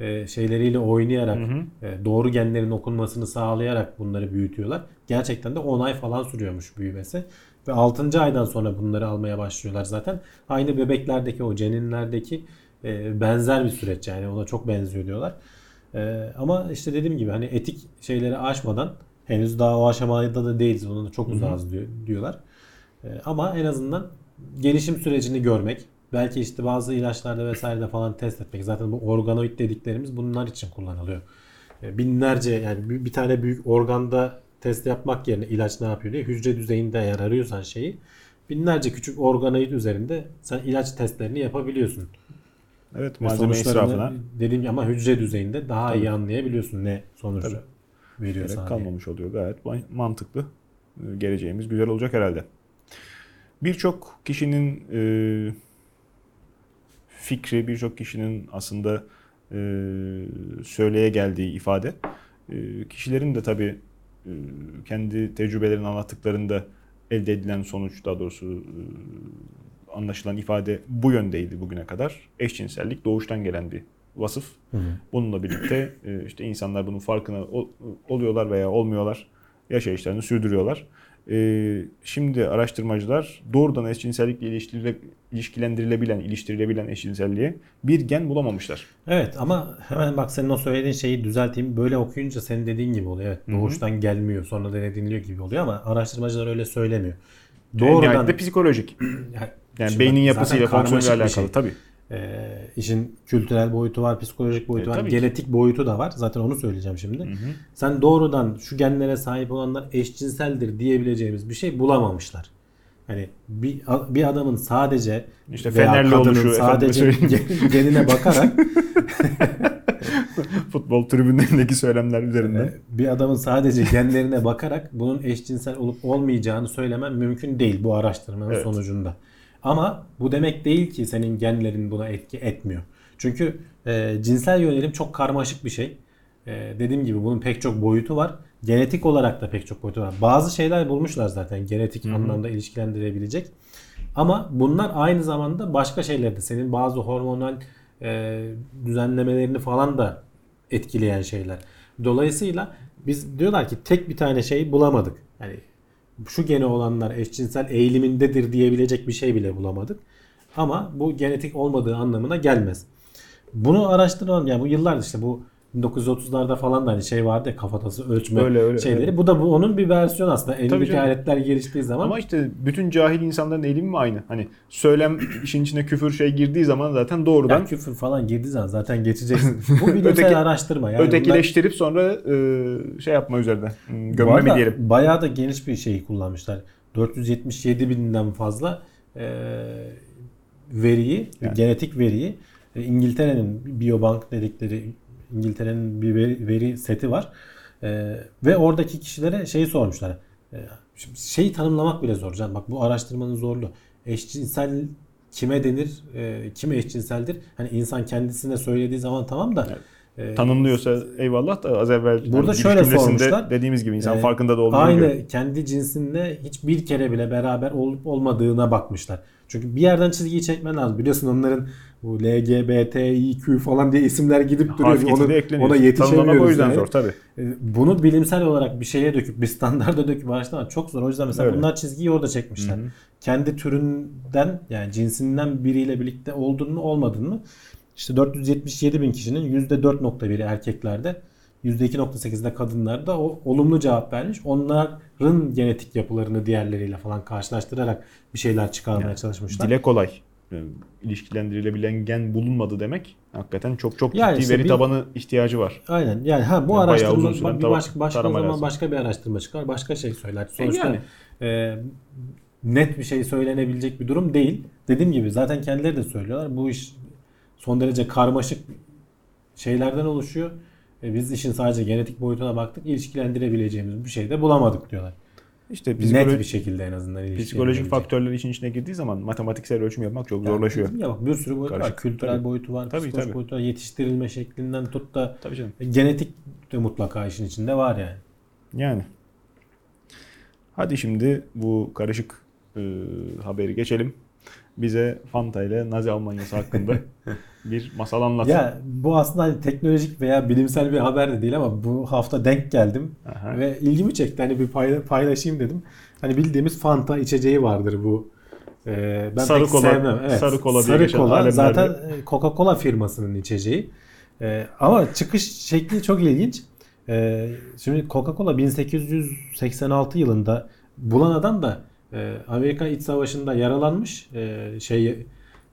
[SPEAKER 3] e, şeyleriyle oynayarak
[SPEAKER 2] Hı hı.
[SPEAKER 3] e, doğru genlerin okunmasını sağlayarak bunları büyütüyorlar. Gerçekten de 10 ay falan sürüyormuş büyümesi. Ve 6. aydan sonra bunları almaya başlıyorlar zaten. Aynı bebeklerdeki o ceninlerdeki e, benzer bir süreç yani ona çok benziyor diyorlar. E, ama işte dediğim gibi hani etik şeyleri aşmadan henüz daha o aşamada da değiliz. Ona da çok uzağız diyor, diyorlar. E, ama en azından gelişim sürecini görmek, belki işte bazı ilaçlarda vesairede falan test etmek. Zaten bu organoid dediklerimiz bunlar için kullanılıyor. E, Binlerce yani bir, bir tane büyük organda test yapmak yerine ilaç ne yapıyor diye hücre düzeyinde eğer arıyorsan şeyi binlerce küçük organoid üzerinde sen ilaç testlerini yapabiliyorsun.
[SPEAKER 2] evet
[SPEAKER 3] Ve
[SPEAKER 2] malzeme israfına
[SPEAKER 3] dediğim gibi ama hücre düzeyinde daha
[SPEAKER 2] Tabii.
[SPEAKER 3] iyi anlayabiliyorsun ne sonuç
[SPEAKER 2] Tabii.
[SPEAKER 3] veriyor
[SPEAKER 2] gerek
[SPEAKER 3] sana.
[SPEAKER 2] kalmamış oluyor. Gayet ma- mantıklı. Ee, Geleceğimiz güzel olacak herhalde. Birçok kişinin e, fikri, birçok kişinin aslında e, söyleye geldiği ifade. E, kişilerin de tabii kendi tecrübelerini anlattıklarında elde edilen sonuç, daha doğrusu e, anlaşılan ifade bu yöndeydi bugüne kadar. Eşcinsellik doğuştan gelen bir vasıf.
[SPEAKER 3] Hı hı.
[SPEAKER 2] Bununla birlikte e, işte insanlar bunun farkına ol- oluyorlar veya olmuyorlar. Yaşayışlarını sürdürüyorlar. E, Şimdi araştırmacılar doğrudan eşcinsellikle ilişkile- ilişkilendirilebilen, iliştirilebilen eşcinselliğe bir gen bulamamışlar.
[SPEAKER 3] Evet ama hemen bak senin o söylediğin şeyi düzelteyim. Böyle okuyunca senin dediğin gibi oluyor. Evet doğuştan gelmiyor sonra denediniliyor gibi oluyor ama araştırmacılar öyle söylemiyor.
[SPEAKER 2] Doğrudan
[SPEAKER 3] Doğrudan
[SPEAKER 2] de psikolojik.
[SPEAKER 3] Ya,
[SPEAKER 2] Yani
[SPEAKER 3] şimdi
[SPEAKER 2] beynin yapısıyla, fonksiyonuyla alakalı
[SPEAKER 3] şey.
[SPEAKER 2] tabii.
[SPEAKER 3] Ee, işin kültürel boyutu var, psikolojik boyutu
[SPEAKER 2] E,
[SPEAKER 3] var,
[SPEAKER 2] tabii ki.
[SPEAKER 3] genetik boyutu da var. Zaten onu söyleyeceğim şimdi.
[SPEAKER 2] Hı hı.
[SPEAKER 3] Sen doğrudan şu genlere sahip olanlar eşcinseldir diyebileceğimiz bir şey bulamamışlar. Hani bir, bir adamın sadece
[SPEAKER 2] İşte Fenerli oluşu,
[SPEAKER 3] sadece genine bakarak
[SPEAKER 2] Futbol tribünlerindeki söylemler üzerinden.
[SPEAKER 3] e, bir adamın sadece genlerine bakarak bunun eşcinsel olup olmayacağını söylemem mümkün değil bu araştırmanın
[SPEAKER 2] Evet.
[SPEAKER 3] sonucunda. Ama bu demek değil ki senin genlerin buna etki etmiyor. Çünkü e, cinsel yönelim çok karmaşık bir şey. E, dediğim gibi bunun pek çok boyutu var. Genetik olarak da pek çok boyutu var. Bazı şeyler bulmuşlar zaten genetik anlamda ilişkilendirebilecek. Ama bunlar aynı zamanda başka şeyler de senin bazı hormonal e, düzenlemelerini falan da etkileyen şeyler. Dolayısıyla biz diyorlar ki tek bir tane şey bulamadık. Yani şu gene olanlar eşcinsel eğilimindedir diyebilecek bir şey bile bulamadık. Ama bu genetik olmadığı anlamına gelmez. Bunu araştıran yani bu yıllardır işte bu 1930'larda falan da hani şey vardı ya kafatası ölçme
[SPEAKER 2] Öyle, öyle,
[SPEAKER 3] şeyleri.
[SPEAKER 2] evet.
[SPEAKER 3] Bu da bu, onun bir versiyonu aslında. Elindeki aletler geliştiği zaman.
[SPEAKER 2] Ama işte bütün cahil insanların eğilimi mi aynı? Hani söylem işin içine küfür şey girdiği zaman zaten doğrudan
[SPEAKER 3] ya küfür falan girdiği zaman zaten geçeceksin. Bu bilimsel
[SPEAKER 2] Öteki-
[SPEAKER 3] araştırma. Yani bunlar-
[SPEAKER 2] ötekileştirip sonra e, şey yapma üzerine. hmm, Gömme mi diyelim.
[SPEAKER 3] Bayağı da geniş bir şeyi kullanmışlar. 477 binden fazla e, veriyi,
[SPEAKER 2] Yani.
[SPEAKER 3] genetik veriyi e, İngiltere'nin biobank dedikleri İngiltere'nin bir veri, veri seti var. E, ve oradaki kişilere şeyi sormuşlar. E, şimdi şeyi tanımlamak bile zor. Can. Bak bu araştırmanın zorluğu. Eşcinsel kime denir? E, kim eşcinseldir? Hani insan kendisine söylediği zaman tamam da e,
[SPEAKER 2] Tanımlıyorsa eyvallah da az evvel
[SPEAKER 3] Burada
[SPEAKER 2] hani
[SPEAKER 3] şöyle sormuşlar.
[SPEAKER 2] Dediğimiz gibi insan
[SPEAKER 3] Ee,
[SPEAKER 2] farkında da olmuyor.
[SPEAKER 3] Aynı kendi cinsinle hiçbir kere bile beraber olup olmadığına bakmışlar. Çünkü bir yerden çizgiyi çekmen lazım. Biliyorsun onların bu LGBTİQ falan diye isimler gidip duruyor.
[SPEAKER 2] Ekleniyor.
[SPEAKER 3] ona yetişemiyoruz.
[SPEAKER 2] O yüzden
[SPEAKER 3] yani.
[SPEAKER 2] zor tabii.
[SPEAKER 3] Ee, Bunu bilimsel olarak bir şeye döküp bir standarda döküp araştırmak çok zor. O yüzden mesela
[SPEAKER 2] Öyle.
[SPEAKER 3] bunlar çizgiyi orada çekmişler.
[SPEAKER 2] Hı hı.
[SPEAKER 3] Kendi türünden yani cinsinden biriyle birlikte olduğunu mu olmadığını mı işte 477 bin kişinin %4.1'i erkeklerde %2.8'de kadınlarda o olumlu cevap vermiş. Onların genetik yapılarını diğerleriyle falan karşılaştırarak bir şeyler çıkarmaya çalışmışlar.
[SPEAKER 2] Dile kolay. E, ilişkilendirilebilen gen bulunmadı demek hakikaten çok çok ciddi
[SPEAKER 3] Yani işte
[SPEAKER 2] veri
[SPEAKER 3] bir-
[SPEAKER 2] tabanı ihtiyacı var.
[SPEAKER 3] Aynen. Yani ha bu
[SPEAKER 2] Yani
[SPEAKER 3] araştırma
[SPEAKER 2] uzun
[SPEAKER 3] bir başka, başka zaman
[SPEAKER 2] lazım.
[SPEAKER 3] başka bir araştırma çıkar. Başka şey söyler. Sonuçta
[SPEAKER 2] yani.
[SPEAKER 3] e, net bir şey söylenebilecek bir durum değil. Dediğim gibi zaten kendileri de söylüyorlar. Bu iş son derece karmaşık şeylerden oluşuyor. E, biz işin sadece genetik boyutuna baktık. İlişkilendirebileceğimiz bir şey de bulamadık diyorlar.
[SPEAKER 2] İşte
[SPEAKER 3] Net bir şekilde en azından
[SPEAKER 2] psikolojik
[SPEAKER 3] ilişkilendirebilecek.
[SPEAKER 2] faktörler işin içine girdiği zaman matematiksel ölçüm yapmak çok zorlaşıyor.
[SPEAKER 3] Ya bak bir sürü boyutu var.
[SPEAKER 2] Karışık.
[SPEAKER 3] Kültürel
[SPEAKER 2] Tabii.
[SPEAKER 3] boyutu var,
[SPEAKER 2] Tabii,
[SPEAKER 3] psikolojik
[SPEAKER 2] tabii.
[SPEAKER 3] boyutu var, yetiştirilme şeklinden tut da
[SPEAKER 2] Tabii canım.
[SPEAKER 3] genetik de mutlaka işin içinde var yani.
[SPEAKER 2] Yani. Hadi şimdi bu karışık e, haberi geçelim. Bize Fanta ile Nazi Almanyası hakkında bir masal anlat.
[SPEAKER 3] Ya bu aslında hani teknolojik veya bilimsel bir haber de değil ama bu hafta denk geldim
[SPEAKER 2] Aha.
[SPEAKER 3] ve ilgimi çekti. Hani bir payla- paylaşayım dedim. Hani bildiğimiz Fanta içeceği vardır bu. Ee, ben
[SPEAKER 2] Sarı
[SPEAKER 3] pek
[SPEAKER 2] kola-
[SPEAKER 3] sevmem. Evet.
[SPEAKER 2] sarı kola diye
[SPEAKER 3] sarı kola
[SPEAKER 2] alemlerde.
[SPEAKER 3] zaten e, Coca-Cola firmasının içeceği. Ee, ama çıkış şekli çok ilginç. Ee, şimdi Coca-Cola 1886 yılında bulan adam da e, Amerika İç Savaşı'nda yaralanmış. E, şey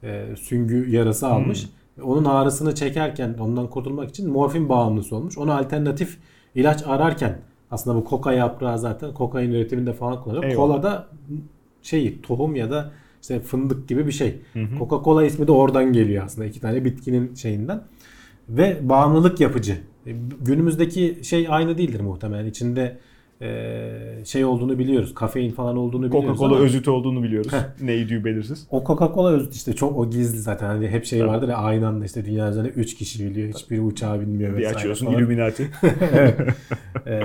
[SPEAKER 3] e, süngü yarası almış. Onun ağrısını çekerken ondan kurtulmak için morfin bağımlısı olmuş. Ona alternatif ilaç ararken aslında bu koka yaprağı zaten kokain üretiminde falan kullanılıyor.
[SPEAKER 2] Eyvallah.
[SPEAKER 3] Kola da şey tohum ya da işte fındık gibi bir şey. Coca-Cola ismi de oradan geliyor aslında. iki tane bitkinin şeyinden. Ve bağımlılık yapıcı. E, Günümüzdeki şey aynı değildir muhtemelen. İçinde şey olduğunu biliyoruz. Kafein falan olduğunu biliyoruz
[SPEAKER 2] Coca-Cola
[SPEAKER 3] ama
[SPEAKER 2] özütü olduğunu biliyoruz. Neydi belirsiz.
[SPEAKER 3] o Coca-Cola özütü işte çok o gizli zaten. Hani hep şey vardır ya aynı anda işte dünya üzerinde 3 kişi biliyor. Hiçbiri uçağı bilmiyor
[SPEAKER 2] Bir açıyorsun
[SPEAKER 3] falan.
[SPEAKER 2] Illuminati.
[SPEAKER 3] Evet. Ee,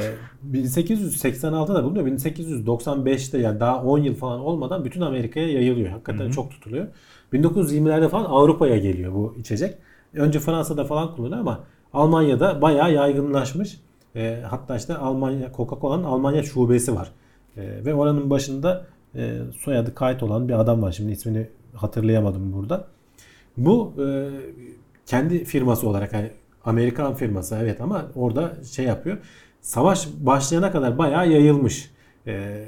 [SPEAKER 3] 1886'da bulunuyor. 1895'te yani daha 10 yıl falan olmadan bütün Amerika'ya yayılıyor. Hakikaten çok tutuluyor. 1920'lerde falan Avrupa'ya geliyor bu içecek. Önce Fransa'da falan kullanılıyor ama Almanya'da bayağı yaygınlaşmış. Ee, hatta işte Almanya Coca-Cola'nın Almanya şubesi var. Ee, ve oranın başında e, soyadı kayıt olan bir adam var. Şimdi ismini hatırlayamadım burada. Bu e, kendi firması olarak yani Amerikan firması evet ama orada şey yapıyor. Savaş başlayana kadar bayağı yayılmış. E,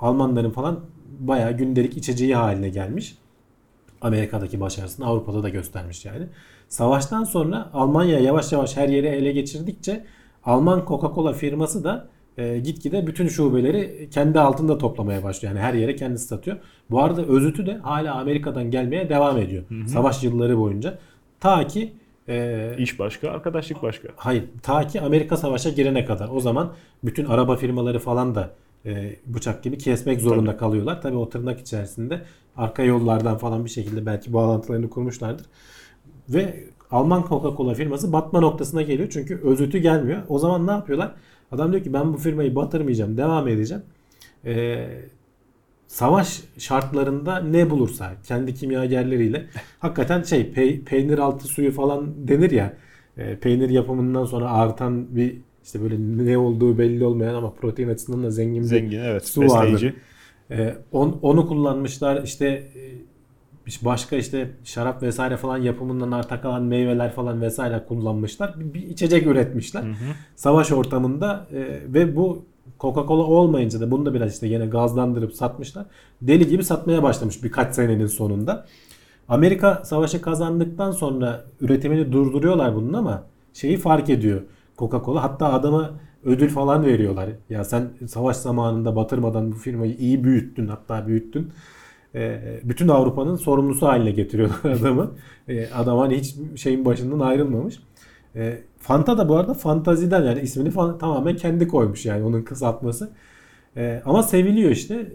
[SPEAKER 3] Almanların falan bayağı gündelik içeceği haline gelmiş. Amerika'daki başarısını Avrupa'da da göstermiş yani. Savaştan sonra Almanya yavaş yavaş her yeri ele geçirdikçe Alman Coca-Cola firması da e, gitgide bütün şubeleri kendi altında toplamaya başlıyor. Yani her yere kendisi satıyor. Bu arada özütü de hala Amerika'dan gelmeye devam ediyor. Savaş yılları boyunca. Ta ki e,
[SPEAKER 2] İş başka, arkadaşlık başka.
[SPEAKER 3] Hayır. Ta ki Amerika savaşa girene kadar. O zaman bütün araba firmaları falan da e, bıçak gibi kesmek zorunda kalıyorlar. Tabii o tırnak içerisinde arka yollardan falan bir şekilde belki bağlantılarını kurmuşlardır. Ve Alman Coca-Cola firması batma noktasına geliyor. Çünkü özütü gelmiyor. O zaman ne yapıyorlar? Adam diyor ki ben bu firmayı batırmayacağım. Devam edeceğim. Ee, savaş şartlarında ne bulursa kendi kimyagerleriyle hakikaten şey pe- peynir altı suyu falan denir ya e, peynir yapımından sonra artan bir işte böyle ne olduğu belli olmayan ama protein açısından da zengin bir
[SPEAKER 2] Zengin evet.
[SPEAKER 3] Su vardır. e, on- onu kullanmışlar işte e, işte başka işte şarap vesaire falan yapımından arta kalan meyveler falan vesaire kullanmışlar. Bir, bir içecek üretmişler. Savaş ortamında e, ve bu Coca-Cola olmayınca da bunu da biraz işte yine gazlandırıp satmışlar. Deli gibi satmaya başlamış birkaç senenin sonunda. Amerika savaşı kazandıktan sonra üretimini durduruyorlar bunun ama şeyi fark ediyor Coca-Cola. Hatta adama ödül falan veriyorlar. Ya sen savaş zamanında batırmadan bu firmayı iyi büyüttün hatta büyüttün. Ee, bütün Avrupa'nın sorumlusu haline getiriyorlar adamı. Ee, adam hani hiç şeyin başından ayrılmamış. Ee, Fanta da bu arada fantaziden yani ismini falan tamamen kendi koymuş yani onun kısaltması. Ama seviliyor işte.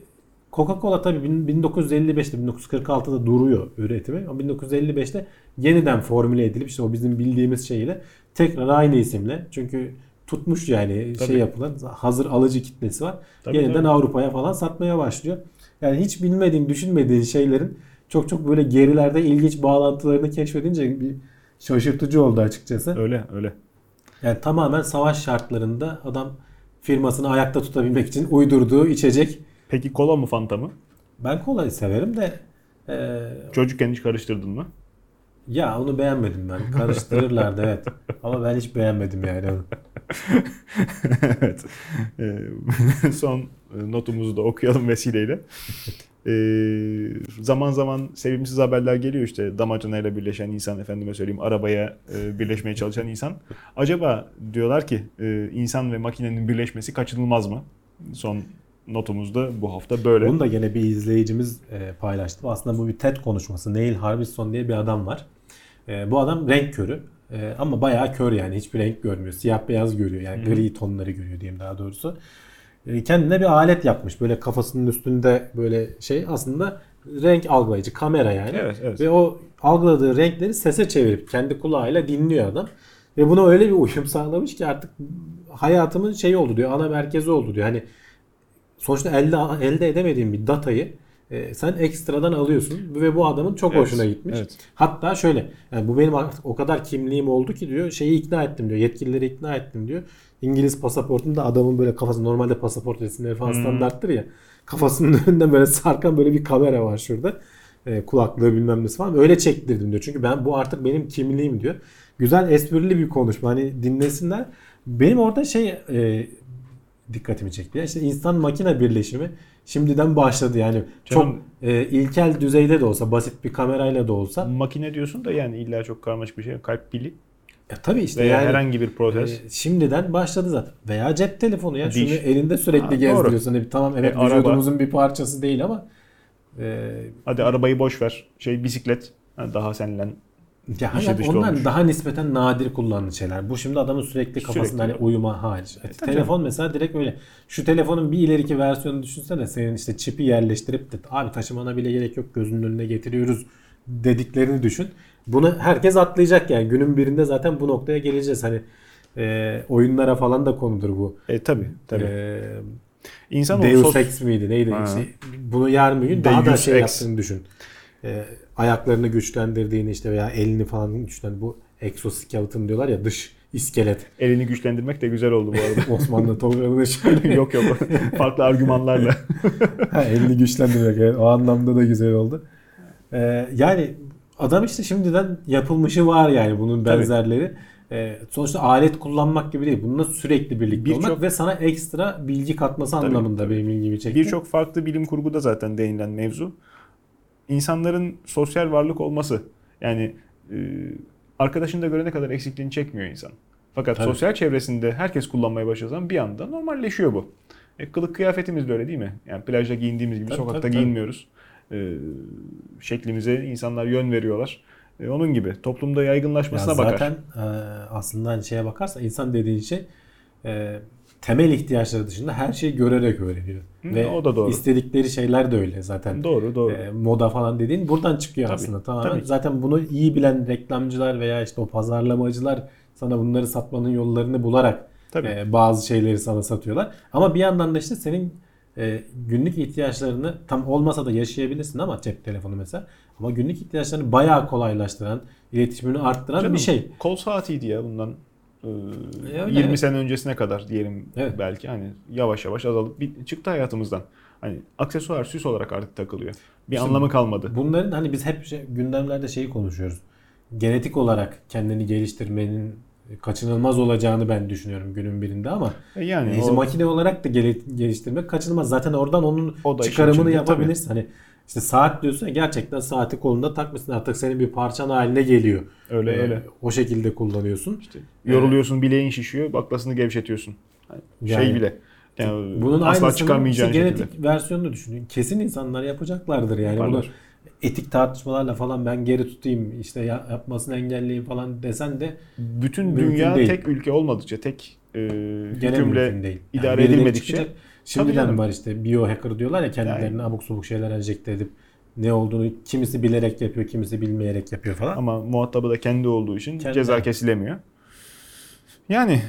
[SPEAKER 3] Coca-Cola tabii bin- 1955'te 1946'da duruyor üretimi. Ama 1955'te yeniden formüle edilip işte o bizim bildiğimiz şeyle tekrar aynı isimle. Çünkü tutmuş yani
[SPEAKER 2] Tabii.
[SPEAKER 3] şey yapılan hazır alıcı kitlesi var.
[SPEAKER 2] Tabii,
[SPEAKER 3] yeniden
[SPEAKER 2] tabii.
[SPEAKER 3] Avrupa'ya falan satmaya başlıyor. Yani hiç bilmediğin, düşünmediğin şeylerin çok çok böyle gerilerde ilginç bağlantılarını keşfedince bir şaşırtıcı oldu açıkçası.
[SPEAKER 2] Öyle öyle.
[SPEAKER 3] Yani tamamen savaş şartlarında adam firmasını ayakta tutabilmek için uydurduğu içecek.
[SPEAKER 2] Peki kola mı Fanta mı?
[SPEAKER 3] Ben kolayı severim de e,
[SPEAKER 2] Çocukken hiç karıştırdın mı?
[SPEAKER 3] ya onu beğenmedim ben. Karıştırırlardı evet. Ama ben hiç beğenmedim yani onu.
[SPEAKER 2] evet. Ee, son notumuzu da okuyalım vesileyle. e, zaman zaman sevimsiz haberler geliyor işte damacanayla birleşen insan efendime söyleyeyim arabaya e, birleşmeye çalışan insan. Acaba diyorlar ki e, insan ve makinenin birleşmesi kaçınılmaz mı? Son notumuzda bu hafta böyle.
[SPEAKER 3] Bunu da gene bir izleyicimiz e, paylaştı. Aslında bu bir TED konuşması. Neil Harbisson diye bir adam var. E, bu adam renk körü. E, ama bayağı kör yani. Hiçbir renk görmüyor. Siyah beyaz görüyor. Yani gri tonları görüyor diyeyim daha doğrusu. E, kendine bir alet yapmış. Böyle kafasının üstünde böyle şey aslında renk algılayıcı kamera yani.
[SPEAKER 2] Evet, evet.
[SPEAKER 3] Ve o algıladığı renkleri sese çevirip kendi kulağıyla dinliyor adam. Ve buna öyle bir uyum sağlamış ki artık hayatımın şeyi oldu diyor. Ana merkezi oldu diyor. Hani sonuçta elde elde edemediğin bir datayı e, sen ekstradan alıyorsun ve bu adamın çok
[SPEAKER 2] Evet,
[SPEAKER 3] hoşuna gitmiş.
[SPEAKER 2] evet.
[SPEAKER 3] Hatta şöyle yani bu benim artık o kadar kimliğim oldu ki diyor şeyi ikna ettim diyor. Yetkilileri ikna ettim diyor. İngiliz pasaportunda adamın böyle kafası normalde pasaport resimleri falan
[SPEAKER 2] Hmm.
[SPEAKER 3] standarttır ya. Kafasının önünde böyle sarkan böyle bir kamera var şurada. E, kulaklığı bilmem nesi falan. Öyle çektirdim diyor. Çünkü ben bu artık benim kimliğim diyor. Güzel esprili bir konuşma. Hani dinlesinler. Benim orada şey e, dikkatimi çekti. Ya işte insan makine birleşimi şimdiden başladı yani.
[SPEAKER 2] Canım-
[SPEAKER 3] Çok e, ilkel düzeyde de olsa, basit bir kamerayla da olsa.
[SPEAKER 2] Makine diyorsun da yani illa çok karmaşık bir şey. Kalp pili
[SPEAKER 3] E, tabii işte
[SPEAKER 2] veya
[SPEAKER 3] yani
[SPEAKER 2] herhangi bir protez.
[SPEAKER 3] e, şimdiden başladı zaten. Veya cep telefonu ya.
[SPEAKER 2] Diş.
[SPEAKER 3] Şunu elinde sürekli
[SPEAKER 2] Ha, doğru.
[SPEAKER 3] gezdiriyorsun. Hani tamam evet
[SPEAKER 2] E, araba.
[SPEAKER 3] vücudumuzun bir parçası değil ama e,
[SPEAKER 2] Hadi arabayı boş ver. Şey bisiklet. Ha, daha seninle
[SPEAKER 3] ya
[SPEAKER 2] dışta
[SPEAKER 3] onlar
[SPEAKER 2] olmuş.
[SPEAKER 3] daha nispeten nadir kullanılan şeyler. Bu şimdi adamın sürekli kafasında
[SPEAKER 2] Sürekli.
[SPEAKER 3] hani uyuma hariç. E,
[SPEAKER 2] tabii
[SPEAKER 3] telefon mesela direkt öyle. Şu telefonun bir ileriki versiyonu düşünsene senin işte çipi yerleştirip de abi taşımana bile gerek yok gözünün önüne getiriyoruz dediklerini düşün. Bunu herkes atlayacak yani. Günün birinde zaten bu noktaya geleceğiz. Hani e, oyunlara falan da konudur bu.
[SPEAKER 2] E tabi tabi.
[SPEAKER 3] E,
[SPEAKER 2] İnsan
[SPEAKER 3] Deus
[SPEAKER 2] sos-
[SPEAKER 3] Ex miydi neydi?
[SPEAKER 2] Ha.
[SPEAKER 3] İşte bunu yarın bir gün daha da şey
[SPEAKER 2] Ex.
[SPEAKER 3] yaptığını düşün. Ee, ayaklarını güçlendirdiğini işte veya elini falan güçlendir. Bu exoskeleton diyorlar ya dış iskelet.
[SPEAKER 2] elini güçlendirmek de güzel oldu bu arada.
[SPEAKER 3] Osmanlı toprağında şöyle
[SPEAKER 2] yok yok. Farklı argümanlarla.
[SPEAKER 3] Ha, elini güçlendirmek evet, o anlamda da güzel oldu. Ee, yani adam işte şimdiden yapılmışı var yani bunun
[SPEAKER 2] Tabii.
[SPEAKER 3] benzerleri. Ee, sonuçta alet kullanmak gibi değil. Bununla sürekli birlikte
[SPEAKER 2] Birçok-
[SPEAKER 3] olmak ve sana ekstra bilgi katması
[SPEAKER 2] Tabii,
[SPEAKER 3] anlamında
[SPEAKER 2] tabii.
[SPEAKER 3] benim ilgimi çekti.
[SPEAKER 2] Birçok farklı bilim kurguda zaten değinilen mevzu. İnsanların sosyal varlık olması. Yani e, arkadaşını da görene kadar eksikliğini çekmiyor insan. Fakat
[SPEAKER 3] Tabii.
[SPEAKER 2] sosyal çevresinde herkes kullanmaya başladığı zaman bir anda normalleşiyor bu. E, kılık kıyafetimiz de öyle değil mi? Yani plajda giyindiğimiz gibi
[SPEAKER 3] Tabii,
[SPEAKER 2] sokakta
[SPEAKER 3] tabii, tabii.
[SPEAKER 2] giyinmiyoruz. E, şeklimize insanlar yön veriyorlar. E, onun gibi toplumda yaygınlaşmasına
[SPEAKER 3] Ya
[SPEAKER 2] bakar.
[SPEAKER 3] zaten e, aslında hani şeye bakarsa insan dediğin şey e, temel ihtiyaçları dışında her şeyi görerek öğreniyor.
[SPEAKER 2] Hı,
[SPEAKER 3] Ve
[SPEAKER 2] o da doğru.
[SPEAKER 3] istedikleri şeyler de öyle zaten.
[SPEAKER 2] Doğru doğru.
[SPEAKER 3] E, moda falan dediğin buradan çıkıyor
[SPEAKER 2] Tabii,
[SPEAKER 3] aslında tamamen.
[SPEAKER 2] tabii.
[SPEAKER 3] Zaten bunu iyi bilen reklamcılar veya işte o pazarlamacılar sana bunları satmanın yollarını bularak
[SPEAKER 2] Tabii.
[SPEAKER 3] e, bazı şeyleri sana satıyorlar. Ama bir yandan da işte senin e, günlük ihtiyaçlarını tam olmasa da yaşayabilirsin ama cep telefonu mesela. Ama günlük ihtiyaçlarını bayağı kolaylaştıran, iletişimini arttıran
[SPEAKER 2] Canım,
[SPEAKER 3] bir şey.
[SPEAKER 2] Kol saatiydi ya bundan e,
[SPEAKER 3] öyle,
[SPEAKER 2] 20
[SPEAKER 3] evet.
[SPEAKER 2] sene öncesine kadar diyelim
[SPEAKER 3] Evet.
[SPEAKER 2] belki hani yavaş yavaş azalıp bir, çıktı hayatımızdan. Hani aksesuar süs olarak artık takılıyor. Bir
[SPEAKER 3] Şimdi
[SPEAKER 2] anlamı kalmadı.
[SPEAKER 3] Bunların hani biz hep şey, gündemlerde şeyi konuşuyoruz. Genetik olarak kendini geliştirmenin kaçınılmaz olacağını ben düşünüyorum günün birinde ama
[SPEAKER 2] E yani
[SPEAKER 3] işte
[SPEAKER 2] o-
[SPEAKER 3] makine olarak da geliştirmek kaçınılmaz. Zaten oradan onun
[SPEAKER 2] O
[SPEAKER 3] çıkarımını yapabilirsin. Hani işte saat diyorsun gerçekten saati kolunda takmışsın artık senin bir parçan haline geliyor.
[SPEAKER 2] öyle
[SPEAKER 3] Ee,
[SPEAKER 2] öyle.
[SPEAKER 3] O şekilde kullanıyorsun.
[SPEAKER 2] İşte yoruluyorsun, bileğin şişiyor, baklasını gevşetiyorsun. Hani
[SPEAKER 3] Yani-
[SPEAKER 2] şey bile. Yani
[SPEAKER 3] Bunun
[SPEAKER 2] asla çıkarmayacağın
[SPEAKER 3] genetik
[SPEAKER 2] şekilde.
[SPEAKER 3] versiyonunu düşünün. Kesin insanlar yapacaklardır yani. Bunu
[SPEAKER 2] Yaparlar.
[SPEAKER 3] Etik tartışmalarla falan ben geri tutayım işte ya- yapmasını engelleyeyim falan desen de
[SPEAKER 2] Bütün dünya
[SPEAKER 3] değil.
[SPEAKER 2] tek ülke olmadıkça, tek e, hükümle
[SPEAKER 3] değil.
[SPEAKER 2] idare
[SPEAKER 3] birileri
[SPEAKER 2] edilmedikçe-
[SPEAKER 3] çıkacak. Şimdiden var işte biohacker diyorlar ya kendilerine abuk subuk şeyler enjekte edip ne olduğunu kimisi bilerek yapıyor, kimisi bilmeyerek yapıyor falan.
[SPEAKER 2] ama muhatabı da kendi olduğu için
[SPEAKER 3] Kendi.
[SPEAKER 2] ceza kesilemiyor. Yani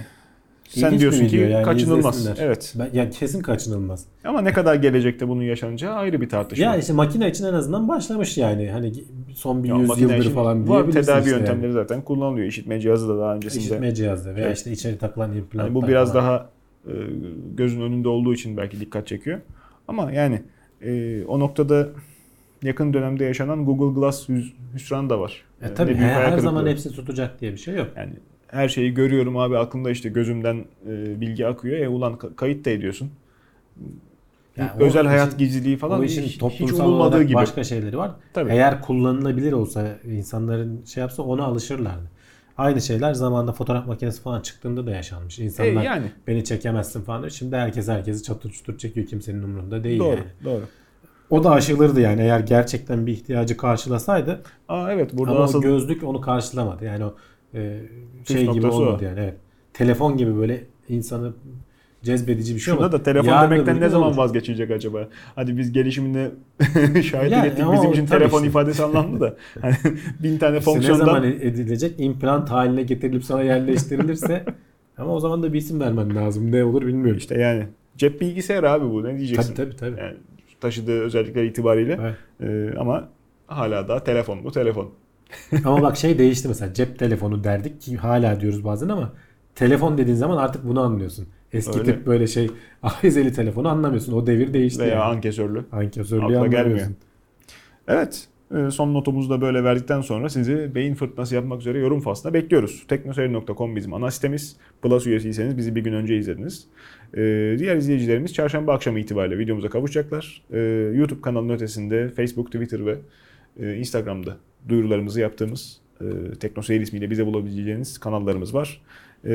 [SPEAKER 2] sen
[SPEAKER 3] İlginç
[SPEAKER 2] diyorsun ki
[SPEAKER 3] yani,
[SPEAKER 2] kaçınılmaz.
[SPEAKER 3] izlesinler.
[SPEAKER 2] Evet.
[SPEAKER 3] Ben, ya kesin kaçınılmaz.
[SPEAKER 2] Ama ne kadar gelecekte bunun yaşanacağı ayrı bir tartışma.
[SPEAKER 3] Ya işte makine için en azından başlamış yani. Hani son bir
[SPEAKER 2] Ya
[SPEAKER 3] yüz yıldır falan
[SPEAKER 2] var tedavi
[SPEAKER 3] işte
[SPEAKER 2] yöntemleri
[SPEAKER 3] yani.
[SPEAKER 2] zaten kullanılıyor. İşitme cihazı da daha öncesinde.
[SPEAKER 3] İşitme cihazı veya
[SPEAKER 2] Evet.
[SPEAKER 3] işte içeri takılan implant.
[SPEAKER 2] Yani bu biraz daha e, gözün önünde olduğu için belki dikkat çekiyor. Ama yani e, o noktada yakın dönemde yaşanan Google Glass hüs- hüsranı da var.
[SPEAKER 3] E tabii
[SPEAKER 2] büyük
[SPEAKER 3] her, zaman hepsi tutacak diye bir şey yok.
[SPEAKER 2] Yani her şeyi görüyorum abi aklımda işte gözümden e, bilgi akıyor. E ulan ka- kayıt da ediyorsun.
[SPEAKER 3] Yani
[SPEAKER 2] özel hayat
[SPEAKER 3] işin-
[SPEAKER 2] gizliliği falan
[SPEAKER 3] o
[SPEAKER 2] hiç,
[SPEAKER 3] işin
[SPEAKER 2] hiç
[SPEAKER 3] toplumsal
[SPEAKER 2] umulmadığı
[SPEAKER 3] olarak
[SPEAKER 2] gibi.
[SPEAKER 3] başka şeyleri var.
[SPEAKER 2] Tabii.
[SPEAKER 3] Eğer kullanılabilir olsa insanların şey yapsa ona alışırlardı. Aynı şeyler zamanında fotoğraf makinesi falan çıktığında da yaşanmış. İnsanlar
[SPEAKER 2] E, yani.
[SPEAKER 3] beni çekemezsin falan diyor. Şimdi herkes herkesi çatır çutur çekiyor kimsenin umurunda değil
[SPEAKER 2] Doğru,
[SPEAKER 3] yani.
[SPEAKER 2] doğru.
[SPEAKER 3] O da aşılırdı yani eğer gerçekten bir ihtiyacı karşılasaydı.
[SPEAKER 2] Aa evet burada
[SPEAKER 3] Ama
[SPEAKER 2] asıl
[SPEAKER 3] gözlük onu karşılamadı. Yani o e, şey gibi
[SPEAKER 2] noktası o.
[SPEAKER 3] olmadı yani. Evet. Telefon gibi böyle insanı cezbedici bir şey
[SPEAKER 2] Şuna
[SPEAKER 3] ama
[SPEAKER 2] da telefon
[SPEAKER 3] yarın
[SPEAKER 2] demekten ne zaman
[SPEAKER 3] olur.
[SPEAKER 2] vazgeçilecek acaba? Hadi biz gelişimine şahitlik
[SPEAKER 3] Yani
[SPEAKER 2] ettik. Bizim için telefon
[SPEAKER 3] işte.
[SPEAKER 2] ifadesi anlamlı da. Hani bin tane
[SPEAKER 3] İşte ne
[SPEAKER 2] fonksiyondan
[SPEAKER 3] zaman edilecek? İmplant haline getirilip sana yerleştirilirse ama o zaman da bir isim vermen lazım. Ne olur bilmiyorum.
[SPEAKER 2] işte yani cep bilgisayarı abi bu ne diyeceksin?
[SPEAKER 3] tabii tabii tabii.
[SPEAKER 2] Yani taşıdığı özellikler itibariyle.
[SPEAKER 3] Evet.
[SPEAKER 2] Ee, ama hala daha telefon bu telefon.
[SPEAKER 3] Ama bak şey değişti mesela cep telefonu derdik ki hala diyoruz bazen ama telefon dediğin zaman artık bunu anlıyorsun. Eski
[SPEAKER 2] Öyle.
[SPEAKER 3] tip böyle şey ahizeli telefonu anlamıyorsun. O devir değişti.
[SPEAKER 2] Veya
[SPEAKER 3] yani.
[SPEAKER 2] ankesörlü.
[SPEAKER 3] Ankesörlüğü
[SPEAKER 2] Akla
[SPEAKER 3] anlamıyorsun.
[SPEAKER 2] gelmiyor. Evet. e, Son notumuzu da böyle verdikten sonra sizi beyin fırtınası yapmak üzere yorum faslına bekliyoruz. Teknoseyir.com bizim ana sitemiz. Plus üyesiyseniz bizi bir gün önce izlediniz. Ee, diğer izleyicilerimiz çarşamba akşamı itibariyle videomuza kavuşacaklar. Ee, YouTube kanalının ötesinde Facebook, Twitter ve e, Instagram'da duyurularımızı yaptığımız e, Teknoseyir ismiyle bize bulabileceğiniz kanallarımız var. Ee,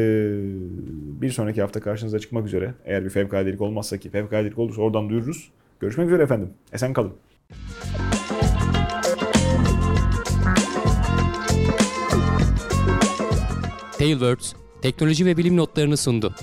[SPEAKER 2] bir sonraki hafta karşınıza çıkmak üzere. Eğer bir fevkaladelik olmazsa ki fevkaladelik olursa oradan duyururuz. Görüşmek üzere efendim. Esen kalın.
[SPEAKER 1] Tailwords teknoloji ve bilim notlarını sundu.